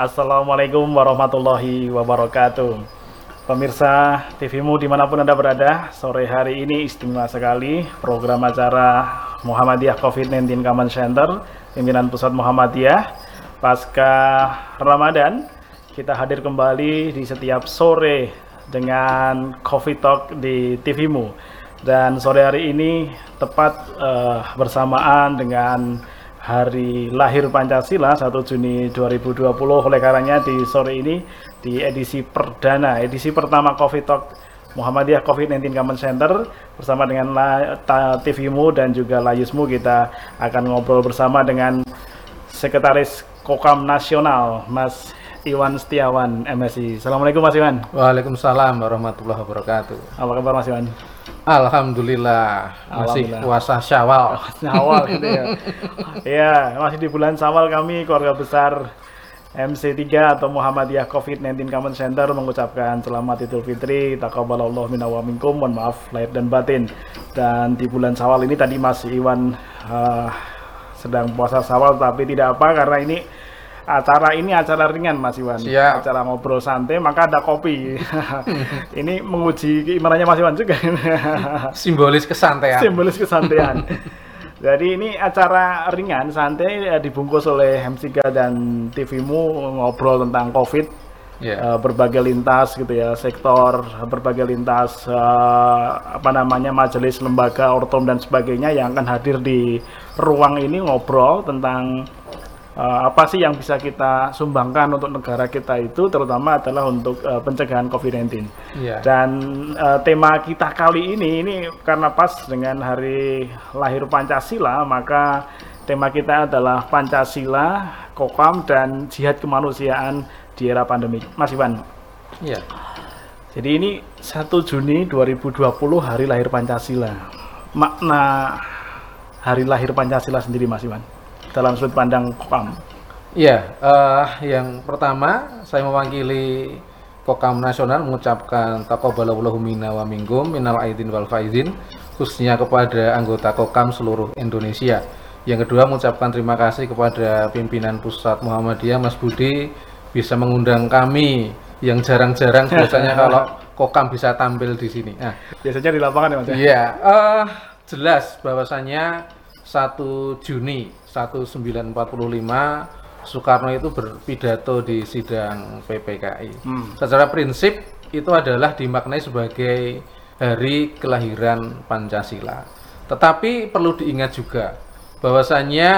Assalamualaikum warahmatullahi wabarakatuh. Pemirsa TVmu di mana pun Anda berada Sore hari ini istimewa sekali Program acara Muhammadiyah COVID-19 Command Center Pimpinan Pusat Muhammadiyah. Pasca Ramadan Kita hadir kembali di setiap sore Dengan Coffee Talk di TVmu Dan sore hari ini tepat uh, bersamaan dengan Hari Lahir Pancasila 1 Juni 2020 oleh karenanya di sore ini di edisi perdana edisi pertama Coffee Talk Muhammadiyah COVID-19 Common Center bersama dengan TVmu dan juga Layusmu kita akan ngobrol bersama dengan Sekretaris Kokam Nasional Mas Iwan Setiawan MSI. Assalamualaikum Mas Iwan. Waalaikumsalam warahmatullahi wabarakatuh. Apa kabar Mas Iwan? Alhamdulillah, masih puasa Syawal. Syawal gitu ya. Iya, masih di bulan Syawal kami keluarga besar MC3 atau Muhammadiyah COVID-19 Common Center mengucapkan selamat Idul Fitri, taqabbalallah minna wa minkum, mohon maaf lahir dan batin. Dan di bulan Syawal ini tadi Mas Iwan uh, sedang puasa Syawal tapi tidak apa karena ini acara ini acara ringan Mas Iwan. Siap. Acara ngobrol santai maka ada kopi. ini menguji keimanannya Mas Iwan juga. Simbolis kesantaian. Simbolis kesantaian. Jadi ini acara ringan, santai ya, dibungkus oleh MC3 dan TVmu ngobrol tentang COVID, yeah. Ya. uh, berbagai lintas gitu ya, sektor berbagai lintas uh, apa namanya majelis, lembaga, ortom dan sebagainya yang akan hadir di ruang ini ngobrol tentang uh, apa sih yang bisa kita sumbangkan untuk negara kita itu terutama adalah untuk uh, pencegahan COVID-19. Yeah. Dan uh, tema kita kali ini ini karena pas dengan hari lahir Pancasila maka tema kita adalah Pancasila, Kokam dan jihad kemanusiaan di era pandemi. Mas Iwan. Iya. Yeah. Jadi ini 1 Juni 2020 hari lahir Pancasila. Makna hari lahir Pancasila sendiri Mas Iwan dalam sudut pandang Kokam? Iya, uh, yang pertama saya mewakili Kokam Nasional mengucapkan taqabbalallahu minna wa minkum minal aidin wal faizin khususnya kepada anggota Kokam seluruh Indonesia. Yang kedua mengucapkan terima kasih kepada pimpinan pusat Muhammadiyah Mas Budi bisa mengundang kami yang jarang-jarang biasanya kalau Kokam bisa tampil di sini. Nah, biasanya di lapangan ya Mas? Ya? Iya, uh, jelas bahwasanya 1 Juni 1945 Soekarno itu berpidato di sidang PPKI. Hmm. Secara prinsip itu adalah dimaknai sebagai hari kelahiran Pancasila. Tetapi perlu diingat juga bahwasannya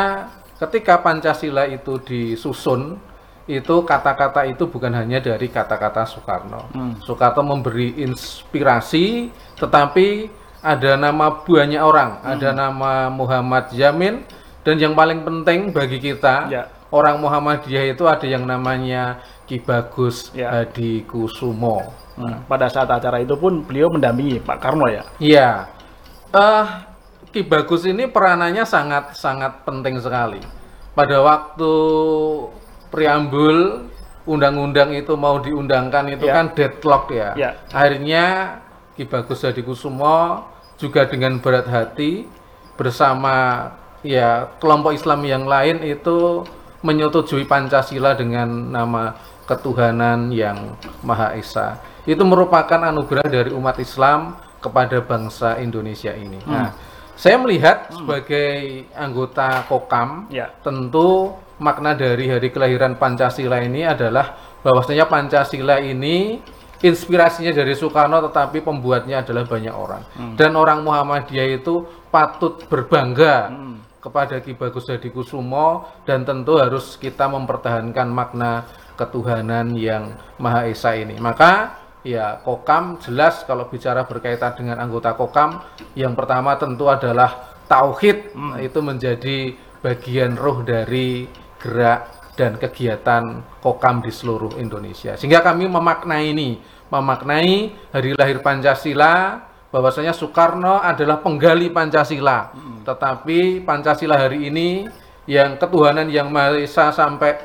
ketika Pancasila itu disusun itu kata-kata itu bukan hanya dari kata-kata Soekarno. Hmm. Soekarno memberi inspirasi tetapi ada nama banyak orang, hmm. ada nama Muhammad Yamin, dan yang paling penting bagi kita ya. orang Muhammadiyah itu ada yang namanya Ki Bagus ya. Hadi Kusumo. Nah, pada saat acara itu pun beliau mendampingi Pak Karno ya. Iya. Uh, Ki Bagus ini peranannya sangat sangat penting sekali. Pada waktu preambul undang-undang itu mau diundangkan itu ya. kan deadlock ya. ya. Akhirnya Ki Bagus Hadi Kusumo juga dengan berat hati bersama ya kelompok Islam yang lain itu menyetujui Pancasila dengan nama ketuhanan yang Maha Esa. Itu merupakan anugerah dari umat Islam kepada bangsa Indonesia ini. Hmm. Nah, saya melihat hmm. sebagai anggota Kokam, ya. tentu makna dari hari kelahiran Pancasila ini adalah bahwasanya Pancasila ini inspirasinya dari Soekarno tetapi pembuatnya adalah banyak orang. Hmm. Dan orang Muhammadiyah itu patut berbangga hmm kepada Ki Bagus Hadi Kusumo dan tentu harus kita mempertahankan makna ketuhanan yang Maha Esa ini. Maka ya Kokam jelas kalau bicara berkaitan dengan anggota Kokam yang pertama tentu adalah tauhid hmm. itu menjadi bagian roh dari gerak dan kegiatan Kokam di seluruh Indonesia. Sehingga kami memaknai ini, memaknai hari lahir Pancasila bahwasanya Soekarno adalah penggali Pancasila. Hmm. Tetapi Pancasila hari ini yang ketuhanan yang Maha Esa sampai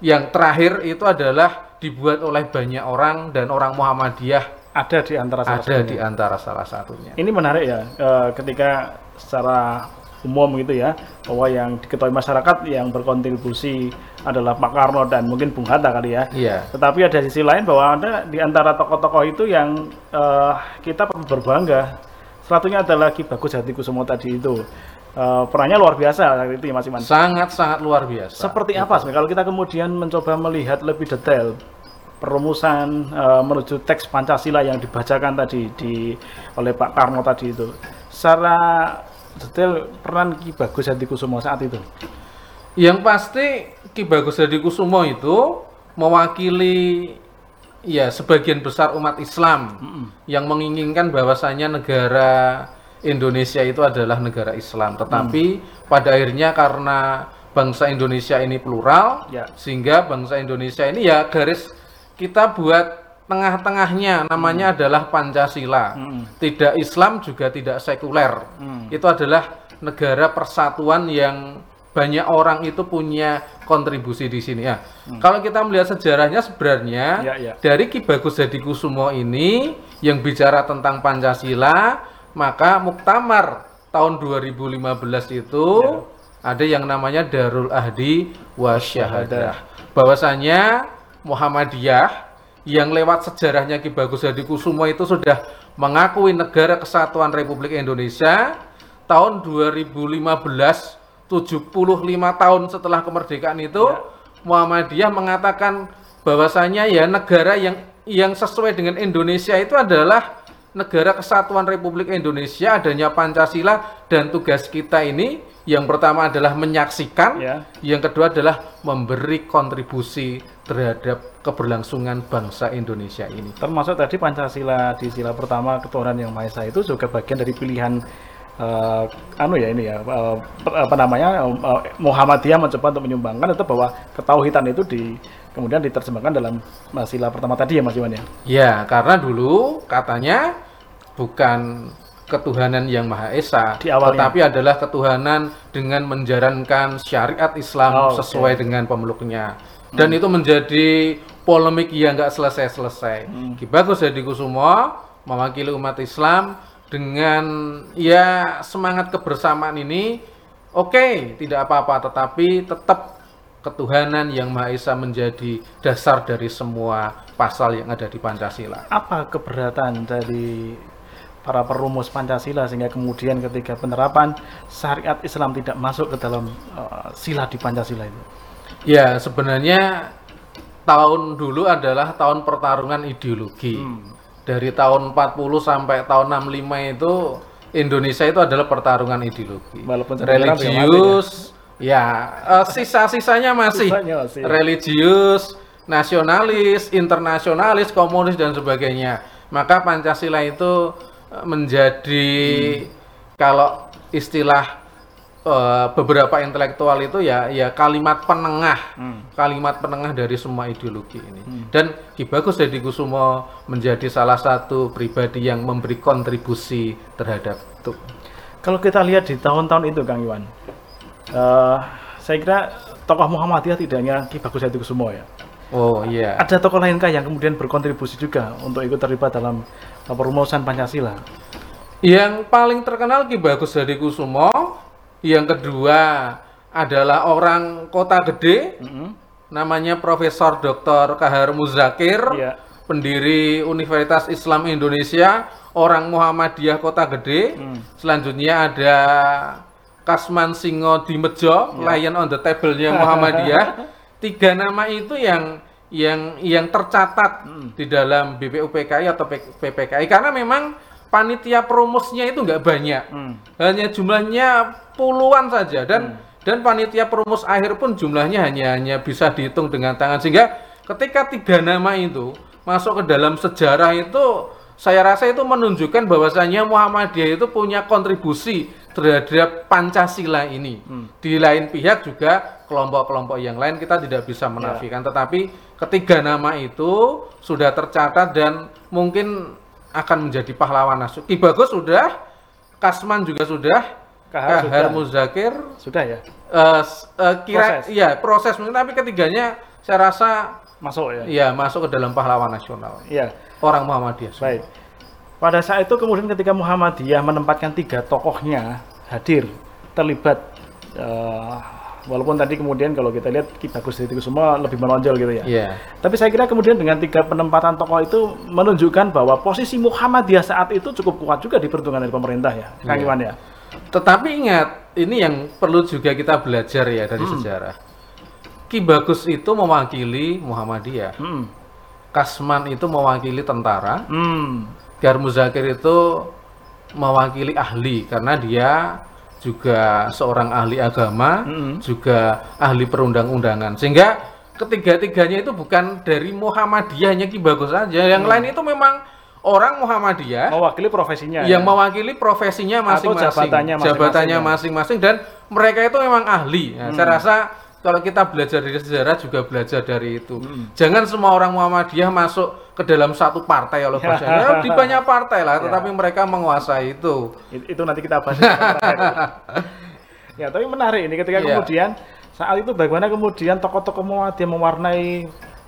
yang terakhir itu adalah dibuat oleh banyak orang dan orang Muhammadiyah ada di antara salah ada satunya. di antara salah satunya. Ini menarik ya e, ketika secara umum gitu ya bahwa yang diketahui masyarakat yang berkontribusi adalah Pak Karno dan mungkin Bung Hatta kali ya. Iya. Tetapi ada sisi lain bahwa ada di antara tokoh-tokoh itu yang uh, kita perlu berbangga. Satunya adalah Ki Bagus Hati Kusumo tadi itu. Uh, perannya luar biasa itu ya Mas Iman. Sangat sangat luar biasa. Seperti apa sih kalau kita kemudian mencoba melihat lebih detail perumusan uh, menuju teks Pancasila yang dibacakan tadi di oleh Pak Karno tadi itu. Secara detail peran Ki Bagus Hadi Kusumo saat itu. Yang pasti Ki Bagus Hadi Kusumo itu mewakili ya sebagian besar umat Islam mm -mm. yang menginginkan bahwasanya negara Indonesia itu adalah negara Islam. Tetapi mm. pada akhirnya karena bangsa Indonesia ini plural, ya. sehingga bangsa Indonesia ini ya garis kita buat tengah-tengahnya namanya hmm. adalah Pancasila. Hmm. Tidak Islam juga tidak sekuler. Hmm. Itu adalah negara persatuan yang banyak orang itu punya kontribusi di sini ya. Hmm. Kalau kita melihat sejarahnya sebenarnya ya, ya. dari Ki Bagus Hadi Kusumo ini yang bicara tentang Pancasila, maka Muktamar tahun 2015 itu ya. ada yang namanya Darul Ahdi Wasyahadah. Bahwasanya Muhammadiyah yang lewat sejarahnya Ki Bagus Hadi Kusumo itu sudah mengakui negara kesatuan Republik Indonesia tahun 2015 75 tahun setelah kemerdekaan itu ya. Muhammadiyah mengatakan bahwasanya ya negara yang yang sesuai dengan Indonesia itu adalah negara kesatuan Republik Indonesia adanya Pancasila dan tugas kita ini yang pertama adalah menyaksikan, ya. yang kedua adalah memberi kontribusi terhadap keberlangsungan bangsa Indonesia ini. Termasuk tadi Pancasila di sila pertama ketuhanan yang Maha Esa itu juga bagian dari pilihan uh, anu ya ini ya uh, apa namanya uh, Muhammadiyah mencoba untuk menyumbangkan itu bahwa ketauhidan itu di kemudian diterjemahkan dalam sila pertama tadi ya Mas Iwan ya. Ya, karena dulu katanya bukan ketuhanan yang Maha Esa, Di awalnya. tetapi adalah ketuhanan dengan menjalankan syariat Islam oh, sesuai okay. dengan pemeluknya. Dan hmm. itu menjadi polemik yang nggak selesai-selesai. Hmm. Bagus Hadi Kusumo mewakili umat Islam dengan ya semangat kebersamaan ini, oke, okay, tidak apa-apa, tetapi tetap ketuhanan yang Maha Esa menjadi dasar dari semua pasal yang ada di Pancasila. Apa keberatan dari para perumus Pancasila sehingga kemudian ketika penerapan syariat Islam tidak masuk ke dalam uh, sila di Pancasila itu? Ya, sebenarnya tahun dulu adalah tahun pertarungan ideologi. Hmm. Dari tahun 40 sampai tahun 65 itu Indonesia itu adalah pertarungan ideologi. Walaupun religius ya, ya uh, sisa-sisanya masih, masih religius, nasionalis, internasionalis, komunis dan sebagainya. Maka Pancasila itu menjadi hmm. kalau istilah uh, beberapa intelektual itu ya ya kalimat penengah hmm. kalimat penengah dari semua ideologi ini hmm. dan Ki Bagus Dedi Kusumo menjadi salah satu pribadi yang memberi kontribusi terhadap itu kalau kita lihat di tahun-tahun itu Kang Iwan uh, saya kira tokoh Muhammadiyah tidak hanya Ki Bagus Dedi Kusumo ya Oh iya. Ada tokoh lainkah yang kemudian berkontribusi juga untuk ikut terlibat dalam perumusan Pancasila? Yang paling terkenal Ki Bagus Hadi Kusumo, yang kedua adalah orang Kota Gede, mm -hmm. namanya Profesor Dr. Kahar Muzakir, yeah. pendiri Universitas Islam Indonesia, orang Muhammadiyah Kota Gede. Mm. Selanjutnya ada Kasman Singo di Mejo, yeah. Lion on the Table-nya Muhammadiyah. tiga nama itu yang yang yang tercatat hmm. di dalam BPUPKI atau PPKI karena memang panitia promusnya itu nggak banyak hmm. hanya jumlahnya puluhan saja dan hmm. dan panitia promus akhir pun jumlahnya hanya hanya bisa dihitung dengan tangan sehingga ketika tiga nama itu masuk ke dalam sejarah itu saya rasa itu menunjukkan bahwasanya Muhammadiyah itu punya kontribusi terhadap Pancasila ini. Hmm. Di lain pihak juga kelompok-kelompok yang lain kita tidak bisa ya. menafikan, ya. tetapi ketiga nama itu sudah tercatat dan mungkin akan menjadi pahlawan nasional. Ki Bagus sudah, Kasman juga sudah, Kahar, Kahar sudah. Muzakir sudah ya. Uh, uh, kira proses. ya proses mungkin tapi ketiganya saya rasa masuk ya. Iya, masuk ke dalam pahlawan nasional. Iya orang Muhammadiyah. Baik. Pada saat itu kemudian ketika Muhammadiyah menempatkan tiga tokohnya hadir terlibat uh, walaupun tadi kemudian kalau kita lihat Ki Bagus itu semua lebih menonjol gitu ya. Yeah. Tapi saya kira kemudian dengan tiga penempatan tokoh itu menunjukkan bahwa posisi Muhammadiyah saat itu cukup kuat juga di perhitungan dari pemerintah ya, Kang yeah. Iwan ya. Tetapi ingat, ini yang perlu juga kita belajar ya dari hmm. sejarah. Ki Bagus itu mewakili Muhammadiyah. Hmm. Kasman itu mewakili tentara. Hmm. Garmuzakir itu mewakili ahli karena dia juga seorang ahli agama, mm-hmm. juga ahli perundang-undangan. Sehingga ketiga-tiganya itu bukan dari Muhammadiyahnya Ki Bagus saja. Yang mm. lain itu memang orang Muhammadiyah mewakili profesinya yang ya? mewakili profesinya masing-masing jabatannya masing-masing, jabatannya masing-masing dan mereka itu memang ahli. Nah, hmm. Saya rasa kalau kita belajar dari sejarah juga belajar dari itu. Hmm. Jangan semua orang Muhammadiyah masuk ke dalam satu partai oleh ya, di banyak partai lah, ya. tetapi mereka menguasai itu. Itu nanti kita bahas. ya, tapi menarik ini ketika ya. kemudian saat itu bagaimana kemudian tokoh-tokoh Muhammadiyah mewarnai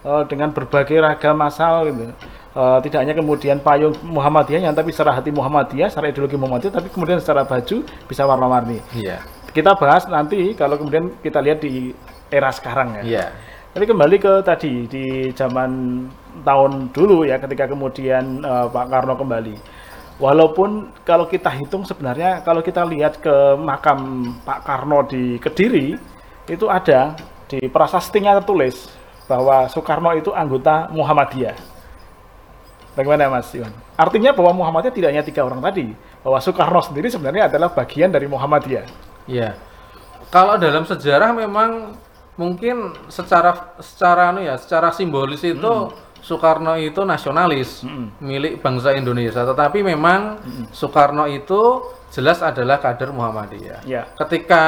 uh, dengan berbagai ragam masal gitu. Uh, tidak hanya kemudian payung Muhammadiyah yang tapi secara hati Muhammadiyah, secara ideologi Muhammadiyah, tapi kemudian secara baju bisa warna-warni. Iya. Kita bahas nanti kalau kemudian kita lihat di era sekarang ya. Iya. Tapi kembali ke tadi di zaman tahun dulu ya ketika kemudian uh, Pak Karno kembali. Walaupun kalau kita hitung sebenarnya kalau kita lihat ke makam Pak Karno di Kediri itu ada di prasastinya tertulis bahwa Soekarno itu anggota Muhammadiyah. Bagaimana Mas Iwan? Artinya bahwa Muhammadiyah tidak hanya tiga orang tadi, bahwa Soekarno sendiri sebenarnya adalah bagian dari Muhammadiyah. Iya. Kalau dalam sejarah memang mungkin secara secara anu ya, secara simbolis itu hmm Soekarno itu nasionalis mm milik bangsa Indonesia, tetapi memang mm Soekarno itu jelas adalah kader Muhammadiyah. Yeah. Ketika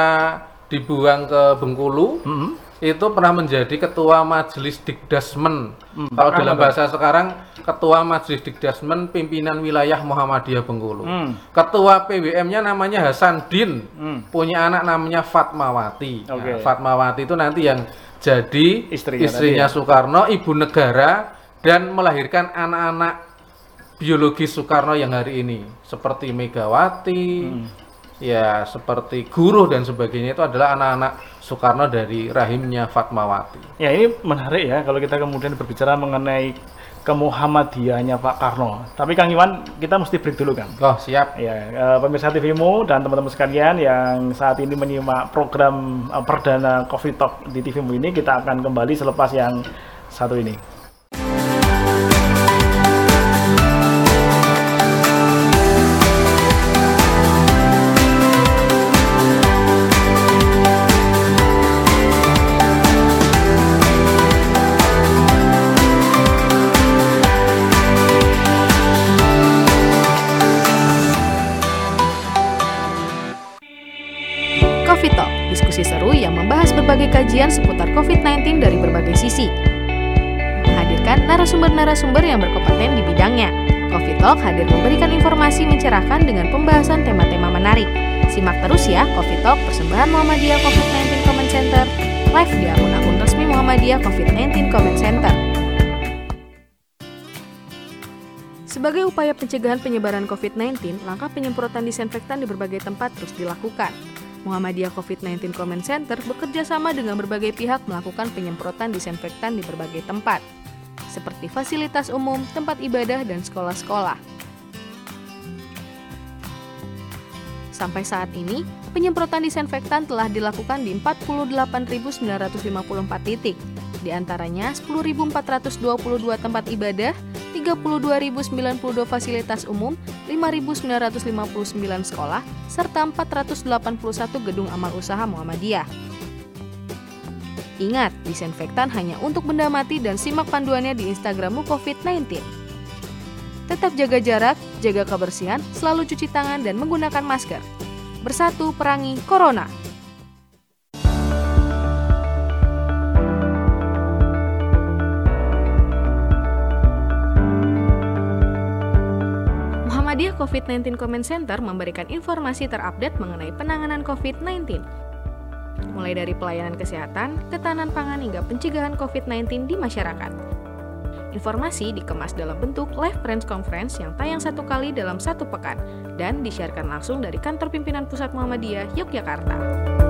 dibuang ke Bengkulu, mm itu pernah menjadi ketua Majelis Dikdasmen. Mm, Kalau dalam bahasa sekarang, ketua Majelis Dikdasmen pimpinan wilayah Muhammadiyah Bengkulu. Mm. Ketua PWM-nya namanya Hasan Din, mm. punya anak namanya Fatmawati. Okay. Nah, Fatmawati itu nanti yang jadi istrinya, istrinya ya? Soekarno, ibu negara dan melahirkan anak-anak biologi Soekarno yang hari ini seperti Megawati, hmm. Ya seperti guru dan sebagainya itu adalah anak-anak Soekarno dari rahimnya Fatmawati. Ya ini menarik ya kalau kita kemudian berbicara mengenai kemuhammadiyahnya Pak Karno. Tapi Kang Iwan, kita mesti break dulu kan? Oh siap. Ya, uh, pemirsa TVmu dan teman-teman sekalian yang saat ini menyimak program uh, perdana Coffee Talk di TVmu ini, kita akan kembali selepas yang satu ini. Berbagai kajian seputar COVID-19 dari berbagai sisi. Menghadirkan narasumber-narasumber yang berkompeten di bidangnya. Coffee Talk hadir memberikan informasi mencerahkan dengan pembahasan tema-tema menarik. Simak terus ya Coffee Talk persembahan Muhammadiyah COVID-19 Comment Center live di akun-akun resmi Muhammadiyah COVID-19 Comment Center. Sebagai upaya pencegahan penyebaran COVID-19, langkah penyemprotan disinfektan di berbagai tempat terus dilakukan. Muhammadiyah COVID-19 Comment Center bekerja sama dengan berbagai pihak melakukan penyemprotan disinfektan di berbagai tempat, seperti fasilitas umum, tempat ibadah, dan sekolah-sekolah. Sampai saat ini, penyemprotan disinfektan telah dilakukan di 48.954 titik, di antaranya 10.422 tempat ibadah, 32.092 fasilitas umum, 5.959 sekolah, serta 481 gedung amal usaha Muhammadiyah. Ingat, disinfektan hanya untuk benda mati dan simak panduannya di Instagrammu COVID-19. Tetap jaga jarak, jaga kebersihan, selalu cuci tangan dan menggunakan masker. Bersatu perangi Corona. COVID-19 Comment Center memberikan informasi terupdate mengenai penanganan COVID-19, mulai dari pelayanan kesehatan, ketahanan pangan hingga pencegahan COVID-19 di masyarakat. Informasi dikemas dalam bentuk live press conference yang tayang satu kali dalam satu pekan dan disiarkan langsung dari kantor pimpinan pusat Muhammadiyah Yogyakarta.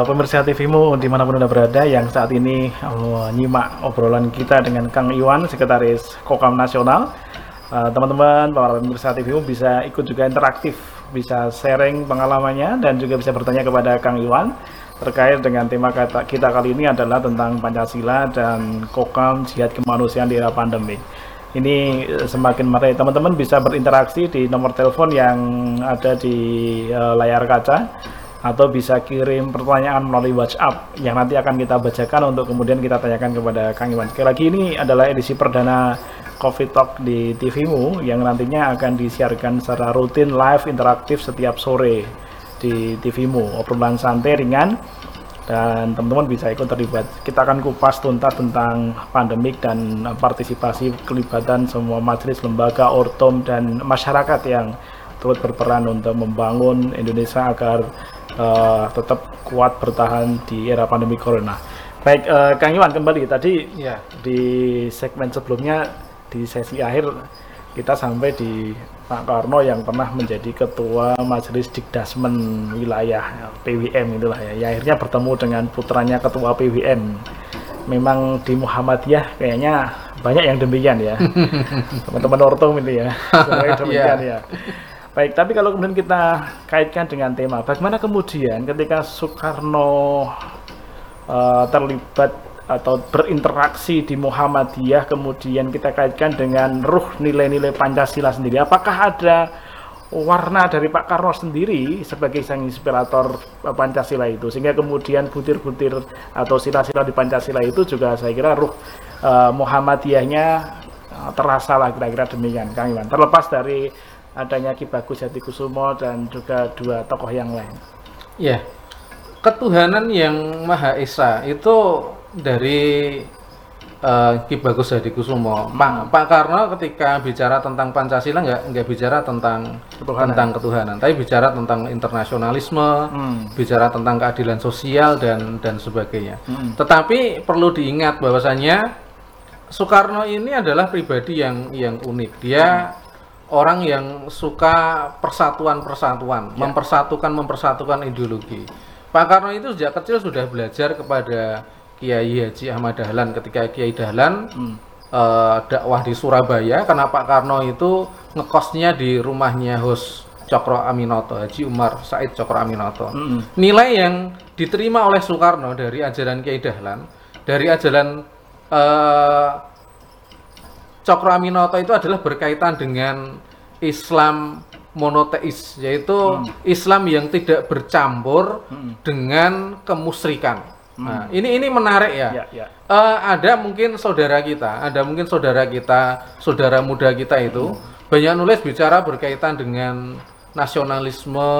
Uh, pemirsa TVmu di mana pun Anda berada yang saat ini uh, nyimak obrolan kita dengan Kang Iwan, Sekretaris Kokam Nasional. Uh, teman-teman, para pemirsa TVmu bisa ikut juga interaktif, bisa sharing pengalamannya dan juga bisa bertanya kepada Kang Iwan terkait dengan tema kata kita kali ini adalah tentang Pancasila dan Kokam Jihad Kemanusiaan di era pandemi. Ini semakin menarik. Teman-teman bisa berinteraksi di nomor telepon yang ada di uh, layar kaca atau bisa kirim pertanyaan melalui WhatsApp yang nanti akan kita bacakan untuk kemudian kita tanyakan kepada Kang Iwan. Sekali lagi ini adalah edisi perdana Coffee Talk di TVmu yang nantinya akan disiarkan secara rutin live interaktif setiap sore di TVmu. Obrolan santai ringan dan teman-teman bisa ikut terlibat. Kita akan kupas tuntas tentang pandemik dan partisipasi kelibatan semua majelis, lembaga, ortom dan masyarakat yang turut berperan untuk membangun Indonesia agar uh, tetap kuat bertahan di era pandemi corona. Baik, uh, Kang Iwan kembali tadi ya. di segmen sebelumnya di sesi akhir kita sampai di Pak Karno yang pernah menjadi ketua Majelis Dikdasmen wilayah PWM itulah ya. ya akhirnya bertemu dengan putranya ketua PWM. Memang di Muhammadiyah kayaknya banyak yang demikian ya. Teman-teman Ortom ini ya. demikian ya. Baik, tapi kalau kemudian kita kaitkan dengan tema, bagaimana kemudian ketika Soekarno uh, terlibat atau berinteraksi di Muhammadiyah, kemudian kita kaitkan dengan ruh nilai-nilai Pancasila sendiri, apakah ada warna dari Pak Karno sendiri sebagai sang inspirator Pancasila itu, sehingga kemudian butir-butir atau sila-sila di Pancasila itu juga saya kira ruh uh, Muhammadiyahnya uh, terasa lah kira-kira demikian, Kang Iwan. Terlepas dari adanya Ki Bagus Hati Kusumo dan juga dua tokoh yang lain. Ya, ketuhanan yang Maha Esa itu dari uh, Ki Bagus Hadi Kusumo. Hmm. Pak Pak Karno ketika bicara tentang Pancasila nggak nggak bicara tentang ketuhanan. tentang ketuhanan, tapi bicara tentang internasionalisme, hmm. bicara tentang keadilan sosial dan dan sebagainya. Hmm. Tetapi perlu diingat bahwasanya Soekarno ini adalah pribadi yang yang unik. Dia hmm orang yang suka persatuan-persatuan, ya. mempersatukan mempersatukan ideologi. Pak Karno itu sejak kecil sudah belajar kepada Kiai Haji Ahmad Dahlan ketika Kiai Dahlan hmm. uh, dakwah di Surabaya karena Pak Karno itu ngekosnya di rumahnya host Cokro Aminoto, Haji Umar Said Cokro Aminoto. Hmm. Nilai yang diterima oleh Soekarno dari ajaran Kiai Dahlan, dari ajaran uh, Cokro Aminoto itu adalah berkaitan dengan Islam monoteis, yaitu hmm. Islam yang tidak bercampur hmm. dengan kemusyrikan. Hmm. Nah, ini ini menarik ya. ya, ya. Uh, ada mungkin saudara kita, ada mungkin saudara kita, saudara muda kita itu hmm. banyak nulis bicara berkaitan dengan nasionalisme,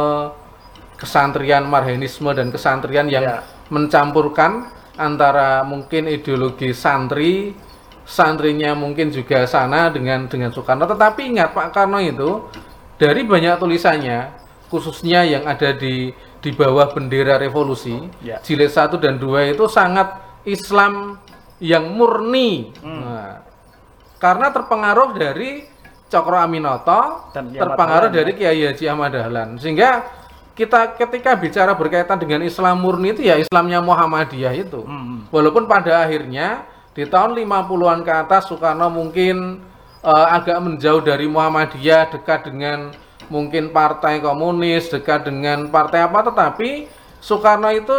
kesantrian, marhenisme dan kesantrian yang ya. mencampurkan antara mungkin ideologi santri santrinya mungkin juga sana dengan dengan Soekarno. Tetapi ingat Pak Karno itu dari banyak tulisannya, khususnya yang ada di di bawah bendera revolusi, ya. jilid 1 dan 2 itu sangat Islam yang murni. Hmm. Nah, karena terpengaruh dari Cokro Aminoto, dan terpengaruh dari ya. Kiai Haji Ahmad Dahlan. Sehingga kita ketika bicara berkaitan dengan Islam murni itu ya Islamnya Muhammadiyah itu. Hmm. Walaupun pada akhirnya di tahun 50-an ke atas Soekarno mungkin uh, agak menjauh dari Muhammadiyah, dekat dengan mungkin partai komunis, dekat dengan partai apa, tetapi Soekarno itu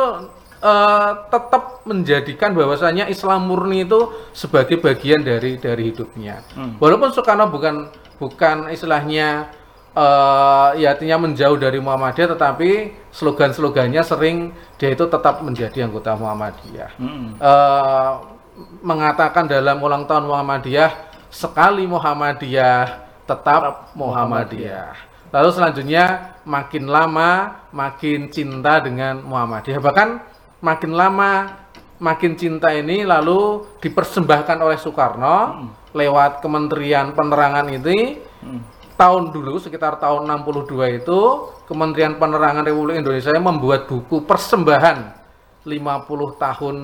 uh, tetap menjadikan bahwasanya Islam murni itu sebagai bagian dari dari hidupnya. Hmm. Walaupun Soekarno bukan bukan istilahnya uh, ya artinya menjauh dari Muhammadiyah, tetapi slogan-slogannya sering dia itu tetap menjadi anggota Muhammadiyah. Hmm. Uh, mengatakan dalam ulang tahun Muhammadiyah sekali Muhammadiyah tetap Muhammadiyah. Lalu selanjutnya makin lama makin cinta dengan Muhammadiyah. Bahkan makin lama makin cinta ini lalu dipersembahkan oleh Soekarno hmm. lewat Kementerian Penerangan ini hmm. tahun dulu sekitar tahun 62 itu Kementerian Penerangan Republik Indonesia membuat buku persembahan 50 tahun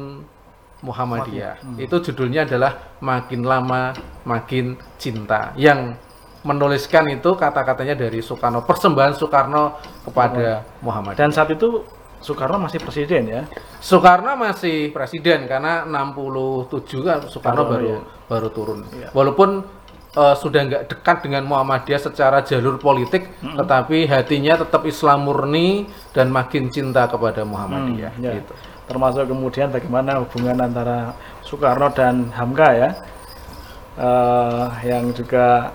Muhammadiyah. Hmm. Itu judulnya adalah Makin Lama Makin Cinta yang menuliskan itu kata-katanya dari Soekarno, persembahan Soekarno kepada Muhammadiyah. Dan saat itu Soekarno masih presiden ya? Soekarno masih presiden karena 67 kan Soekarno oh, baru iya. baru turun. Iya. Walaupun uh, sudah nggak dekat dengan Muhammadiyah secara jalur politik, mm -hmm. tetapi hatinya tetap Islam murni dan makin cinta kepada Muhammadiyah. Mm, ya. gitu termasuk kemudian bagaimana hubungan antara Soekarno dan Hamka ya. Uh, yang juga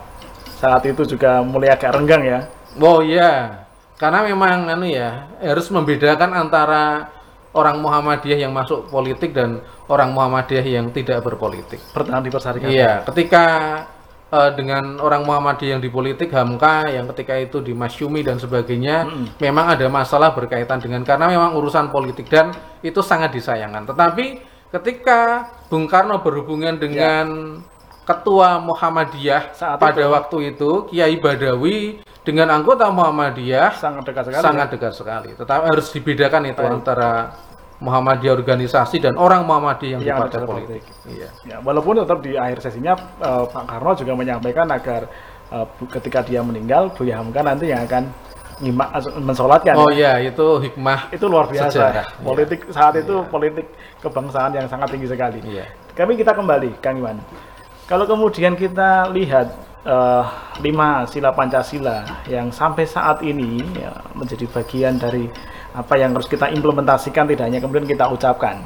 saat itu juga mulai agak renggang ya. Oh iya karena memang anu ya harus membedakan antara orang Muhammadiyah yang masuk politik dan orang Muhammadiyah yang tidak berpolitik. Bertahan di iya ketika uh, dengan orang Muhammadiyah yang di politik Hamka yang ketika itu di Masyumi dan sebagainya hmm. memang ada masalah berkaitan dengan karena memang urusan politik dan itu sangat disayangkan. Tetapi ketika Bung Karno berhubungan dengan ya. Ketua Muhammadiyah Saat pada itu. waktu itu Kiai Badawi dengan anggota Muhammadiyah sangat dekat sekali. Sangat ya? dekat sekali. Tetapi harus dibedakan itu Baik. antara Muhammadiyah organisasi dan orang Muhammadiyah yang, yang di partai politik. Iya. Ya, walaupun tetap di akhir sesinya uh, Pak Karno juga menyampaikan agar uh, ketika dia meninggal Buya Hamka nanti yang akan nyimak mensolatkan. Oh iya, itu hikmah. Itu luar biasa. Sejarah. Politik ya. saat itu ya. politik kebangsaan yang sangat tinggi sekali. Iya. Kami kita kembali, Kang Iwan. Kalau kemudian kita lihat uh, lima sila Pancasila yang sampai saat ini ya, menjadi bagian dari apa yang harus kita implementasikan tidak hanya kemudian kita ucapkan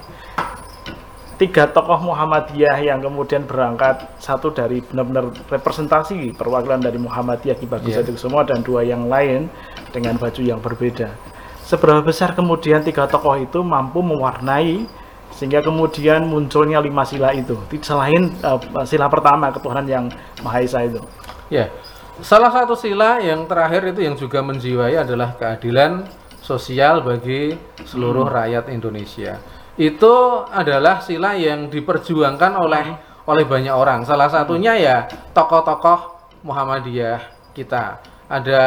tiga tokoh Muhammadiyah yang kemudian berangkat satu dari benar-benar representasi perwakilan dari Muhammadiyah Ki Bagus yeah. semua dan dua yang lain dengan baju yang berbeda seberapa besar kemudian tiga tokoh itu mampu mewarnai sehingga kemudian munculnya lima sila itu selain uh, sila pertama ketuhanan yang Maha Esa itu ya yeah. salah satu sila yang terakhir itu yang juga menjiwai adalah keadilan sosial bagi seluruh hmm. rakyat Indonesia. Itu adalah sila yang diperjuangkan oleh hmm. oleh banyak orang. Salah satunya ya tokoh-tokoh Muhammadiyah kita. Ada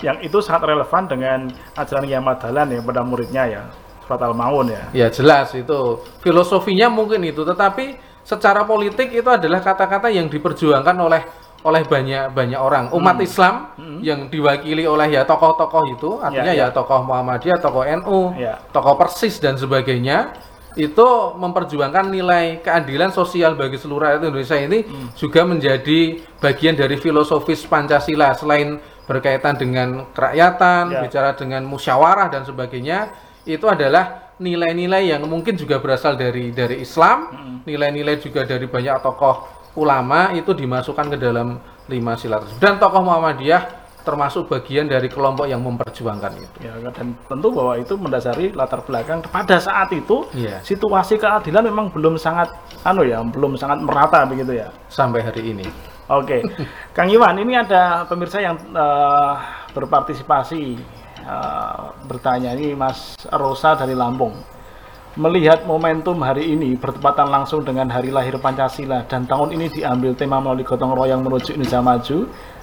yang itu sangat relevan dengan ajaran Kiai Madalan ya pada muridnya ya. Surat Al-Maun ya. Ya jelas itu. Filosofinya mungkin itu, tetapi secara politik itu adalah kata-kata yang diperjuangkan oleh oleh banyak banyak orang umat hmm. Islam hmm. yang diwakili oleh ya tokoh-tokoh itu artinya ya, ya. ya tokoh Muhammadiyah, tokoh NU, ya. tokoh Persis dan sebagainya itu memperjuangkan nilai keadilan sosial bagi seluruh rakyat Indonesia ini hmm. juga menjadi bagian dari filosofis Pancasila selain berkaitan dengan kerakyatan, ya. bicara dengan musyawarah dan sebagainya itu adalah nilai-nilai yang mungkin juga berasal dari dari Islam, hmm. nilai-nilai hmm. juga dari banyak tokoh ulama itu dimasukkan ke dalam lima sila tersebut. Dan tokoh Muhammadiyah termasuk bagian dari kelompok yang memperjuangkan itu. Ya, dan tentu bahwa itu mendasari latar belakang pada saat itu ya. situasi keadilan memang belum sangat anu ya, belum sangat merata begitu ya sampai hari ini. Oke. Kang Iwan, ini ada pemirsa yang uh, berpartisipasi uh, bertanya ini Mas Rosa dari Lampung melihat momentum hari ini bertepatan langsung dengan hari lahir Pancasila dan tahun ini diambil tema melalui gotong royong menuju Indonesia Maju.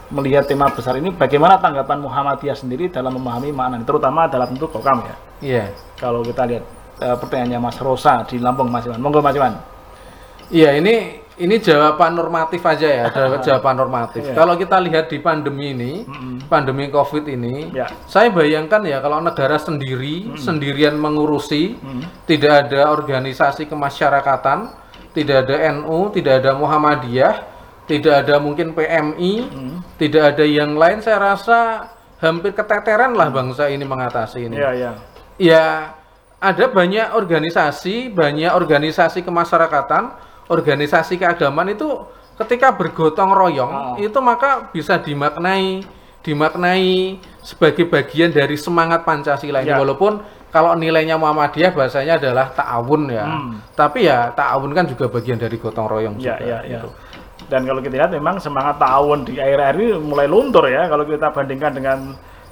Melihat tema besar ini bagaimana tanggapan Muhammadiyah sendiri dalam memahami makna terutama dalam bentuk kokam ya? Iya. Yeah. kalau kita lihat uh, pertanyaannya Mas Rosa di Lampung Mas Iwan. Monggo Mas Iwan. Iya ini ini jawaban normatif aja ya, jawaban normatif. Yeah. Kalau kita lihat di pandemi ini, mm-hmm. pandemi COVID ini, yeah. saya bayangkan ya kalau negara sendiri, mm-hmm. sendirian mengurusi, mm-hmm. tidak ada organisasi kemasyarakatan, tidak ada NU, tidak ada Muhammadiyah, tidak ada mungkin PMI, hmm. tidak ada yang lain. Saya rasa hampir keteteran lah bangsa ini mengatasi ini. Iya, iya. Ya, ada banyak organisasi, banyak organisasi kemasyarakatan, organisasi keagamaan itu ketika bergotong royong oh. itu maka bisa dimaknai dimaknai sebagai bagian dari semangat Pancasila ini ya. walaupun kalau nilainya Muhammadiyah bahasanya adalah ta'awun ya. Hmm. Tapi ya ta'awun kan juga bagian dari gotong royong ya, juga ya, ya. gitu. Dan kalau kita lihat memang semangat ta'awun di akhir-akhir ini mulai luntur ya kalau kita bandingkan dengan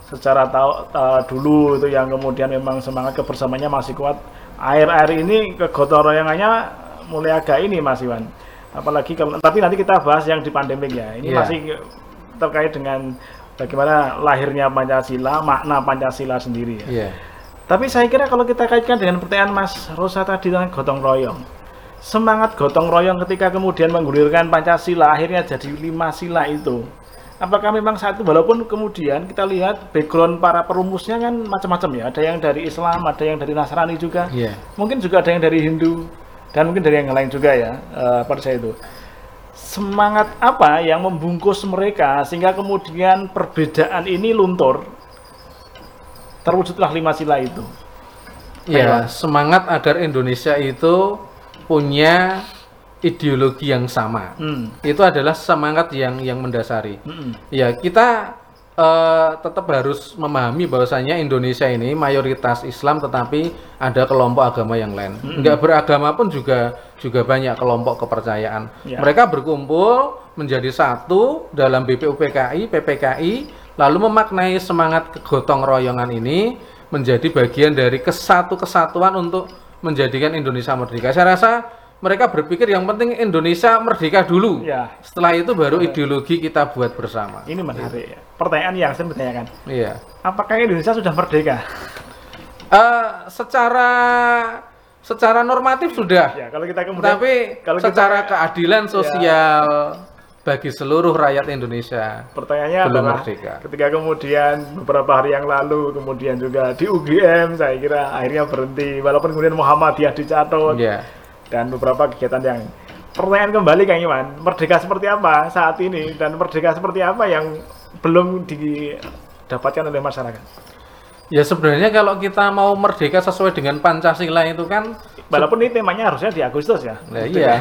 secara tahu uh, dulu itu yang kemudian memang semangat kebersamaannya masih kuat. Air-air ini kegotong royongannya mulai agak ini Mas Iwan. Apalagi kalau tapi nanti kita bahas yang di pandemik ya. Ini yeah. masih terkait dengan bagaimana lahirnya Pancasila, makna Pancasila sendiri ya. Yeah. Tapi saya kira kalau kita kaitkan dengan pertanyaan Mas Rosa tadi dengan gotong royong, semangat gotong royong ketika kemudian menggulirkan Pancasila akhirnya jadi lima sila itu. Apakah memang satu walaupun kemudian kita lihat background para perumusnya kan macam-macam ya, ada yang dari Islam, ada yang dari Nasrani juga, yeah. mungkin juga ada yang dari Hindu dan mungkin dari yang lain juga ya uh, pada saya itu. Semangat apa yang membungkus mereka sehingga kemudian perbedaan ini luntur? Terwujudlah lima sila itu. Ya semangat agar Indonesia itu punya ideologi yang sama. Hmm. itu adalah semangat yang yang mendasari. Hmm. ya kita uh, tetap harus memahami bahwasanya Indonesia ini mayoritas Islam tetapi ada kelompok agama yang lain. Mm-hmm. Enggak beragama pun juga juga banyak kelompok kepercayaan. Yeah. Mereka berkumpul menjadi satu dalam BPUPKI, PPKI, lalu memaknai semangat kegotong royongan ini menjadi bagian dari kesatu kesatuan untuk menjadikan Indonesia merdeka. Saya rasa mereka berpikir yang penting Indonesia merdeka dulu. Ya. Setelah itu baru ya. ideologi kita buat bersama. Ini menarik. Ya. Pertanyaan yang saya bertanyakan. Iya. Apakah Indonesia sudah merdeka? Uh, secara secara normatif sudah. Ya, kalau kita kemudian Tapi kalau secara kita, keadilan ya. sosial ya. bagi seluruh rakyat Indonesia pertanyaannya belum adalah, merdeka. Ketika kemudian beberapa hari yang lalu kemudian juga di UGM saya kira akhirnya berhenti walaupun kemudian Muhammadiyah dicatat. Yeah dan beberapa kegiatan yang pertanyaan kembali Kang Iwan, merdeka seperti apa saat ini dan merdeka seperti apa yang belum didapatkan oleh masyarakat? Ya sebenarnya kalau kita mau merdeka sesuai dengan Pancasila itu kan walaupun ini temanya harusnya di Agustus ya. Nah, iya.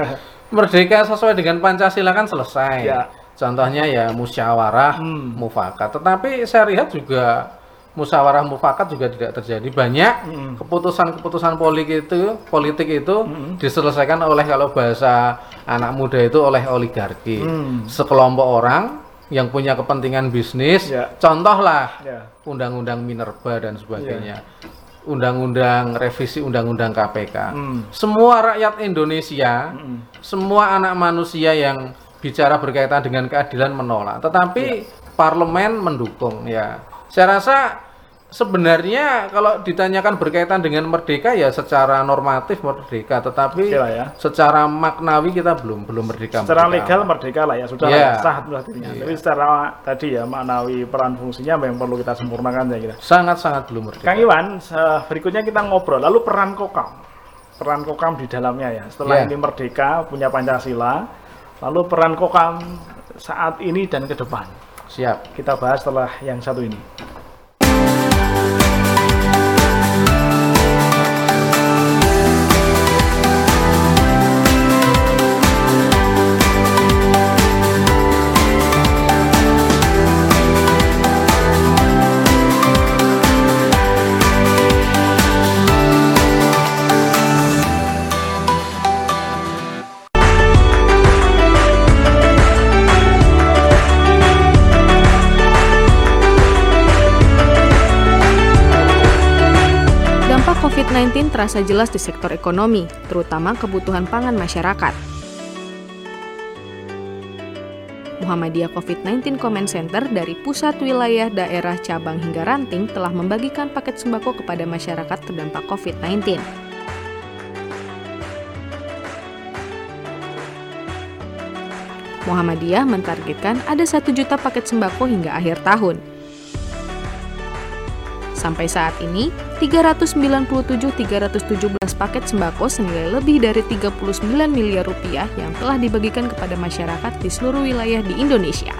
merdeka sesuai dengan Pancasila kan selesai. Ya. Contohnya ya musyawarah, hmm. mufakat. Tetapi saya lihat juga musyawarah mufakat juga tidak terjadi. Banyak keputusan-keputusan politik itu politik itu mm. diselesaikan oleh kalau bahasa anak muda itu oleh oligarki. Mm. Sekelompok orang yang punya kepentingan bisnis, yeah. contohlah yeah. undang-undang Minerba dan sebagainya. Yeah. Undang-undang revisi undang-undang KPK. Mm. Semua rakyat Indonesia, mm. semua anak manusia yang bicara berkaitan dengan keadilan menolak, tetapi yeah. parlemen mendukung ya saya rasa sebenarnya kalau ditanyakan berkaitan dengan merdeka ya secara normatif merdeka, tetapi ya. secara maknawi kita belum belum merdeka. Secara merdeka. legal merdeka lah ya sudah yeah. sah dirinya. Yeah. Tapi secara tadi ya maknawi peran fungsinya memang perlu kita sempurnakan ya kita. Sangat sangat belum merdeka. Kang Iwan, berikutnya kita ngobrol. Lalu peran kokam, peran kokam di dalamnya ya. Setelah yeah. ini merdeka punya Pancasila, lalu peran kokam saat ini dan ke depan. Siap. Kita bahas setelah yang satu ini. Terasa jelas di sektor ekonomi, terutama kebutuhan pangan masyarakat. Muhammadiyah COVID-19 Comment Center dari pusat wilayah daerah cabang hingga ranting telah membagikan paket sembako kepada masyarakat terdampak COVID-19. Muhammadiyah mentargetkan ada satu juta paket sembako hingga akhir tahun. Sampai saat ini, 397-317 paket sembako senilai lebih dari 39 miliar rupiah yang telah dibagikan kepada masyarakat di seluruh wilayah di Indonesia.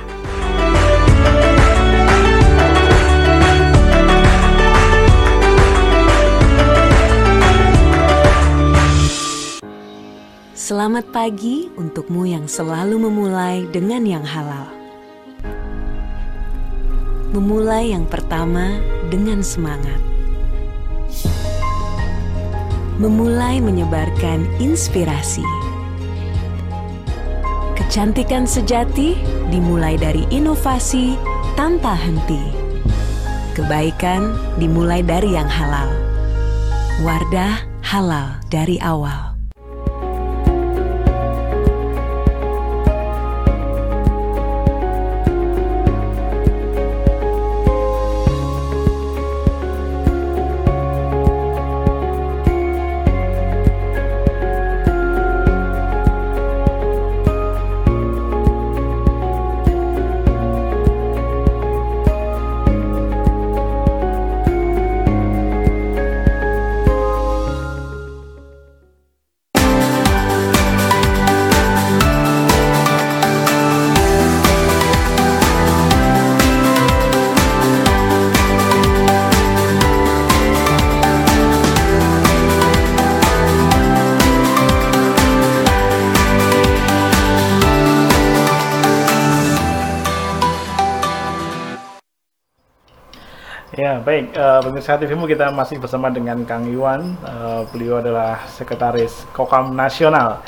Selamat pagi untukmu yang selalu memulai dengan yang halal. Memulai yang pertama dengan semangat. Memulai menyebarkan inspirasi. Kecantikan sejati dimulai dari inovasi tanpa henti. Kebaikan dimulai dari yang halal. Wardah halal dari awal. Baik. Uh, pemirsa TVmu kita masih bersama dengan Kang Iwan. Uh, beliau adalah sekretaris Kokam Nasional.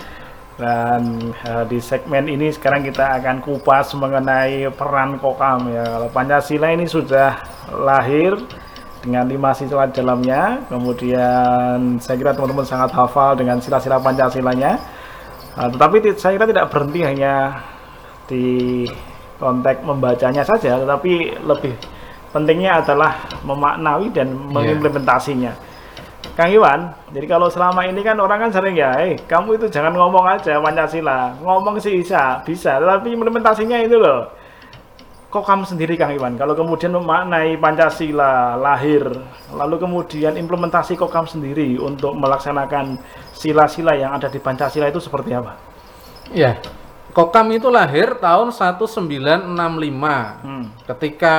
Dan uh, di segmen ini sekarang kita akan kupas mengenai peran Kokam ya. Kalau Pancasila ini sudah lahir dengan lima sila dalamnya. Kemudian saya kira teman-teman sangat hafal dengan sila-sila Pancasilanya. Uh, tetapi saya kira tidak berhenti hanya di konteks membacanya saja, tetapi lebih pentingnya adalah memaknai dan iya. mengimplementasinya. Yeah. Kang Iwan, jadi kalau selama ini kan orang kan sering ya, eh kamu itu jangan ngomong aja Pancasila, ngomong sih bisa, bisa, tapi implementasinya itu loh. Kok kamu sendiri Kang Iwan, kalau kemudian memaknai Pancasila lahir, lalu kemudian implementasi kok kamu sendiri untuk melaksanakan sila-sila yang ada di Pancasila itu seperti apa? Ya, Kokam itu lahir tahun 1965 hmm. ketika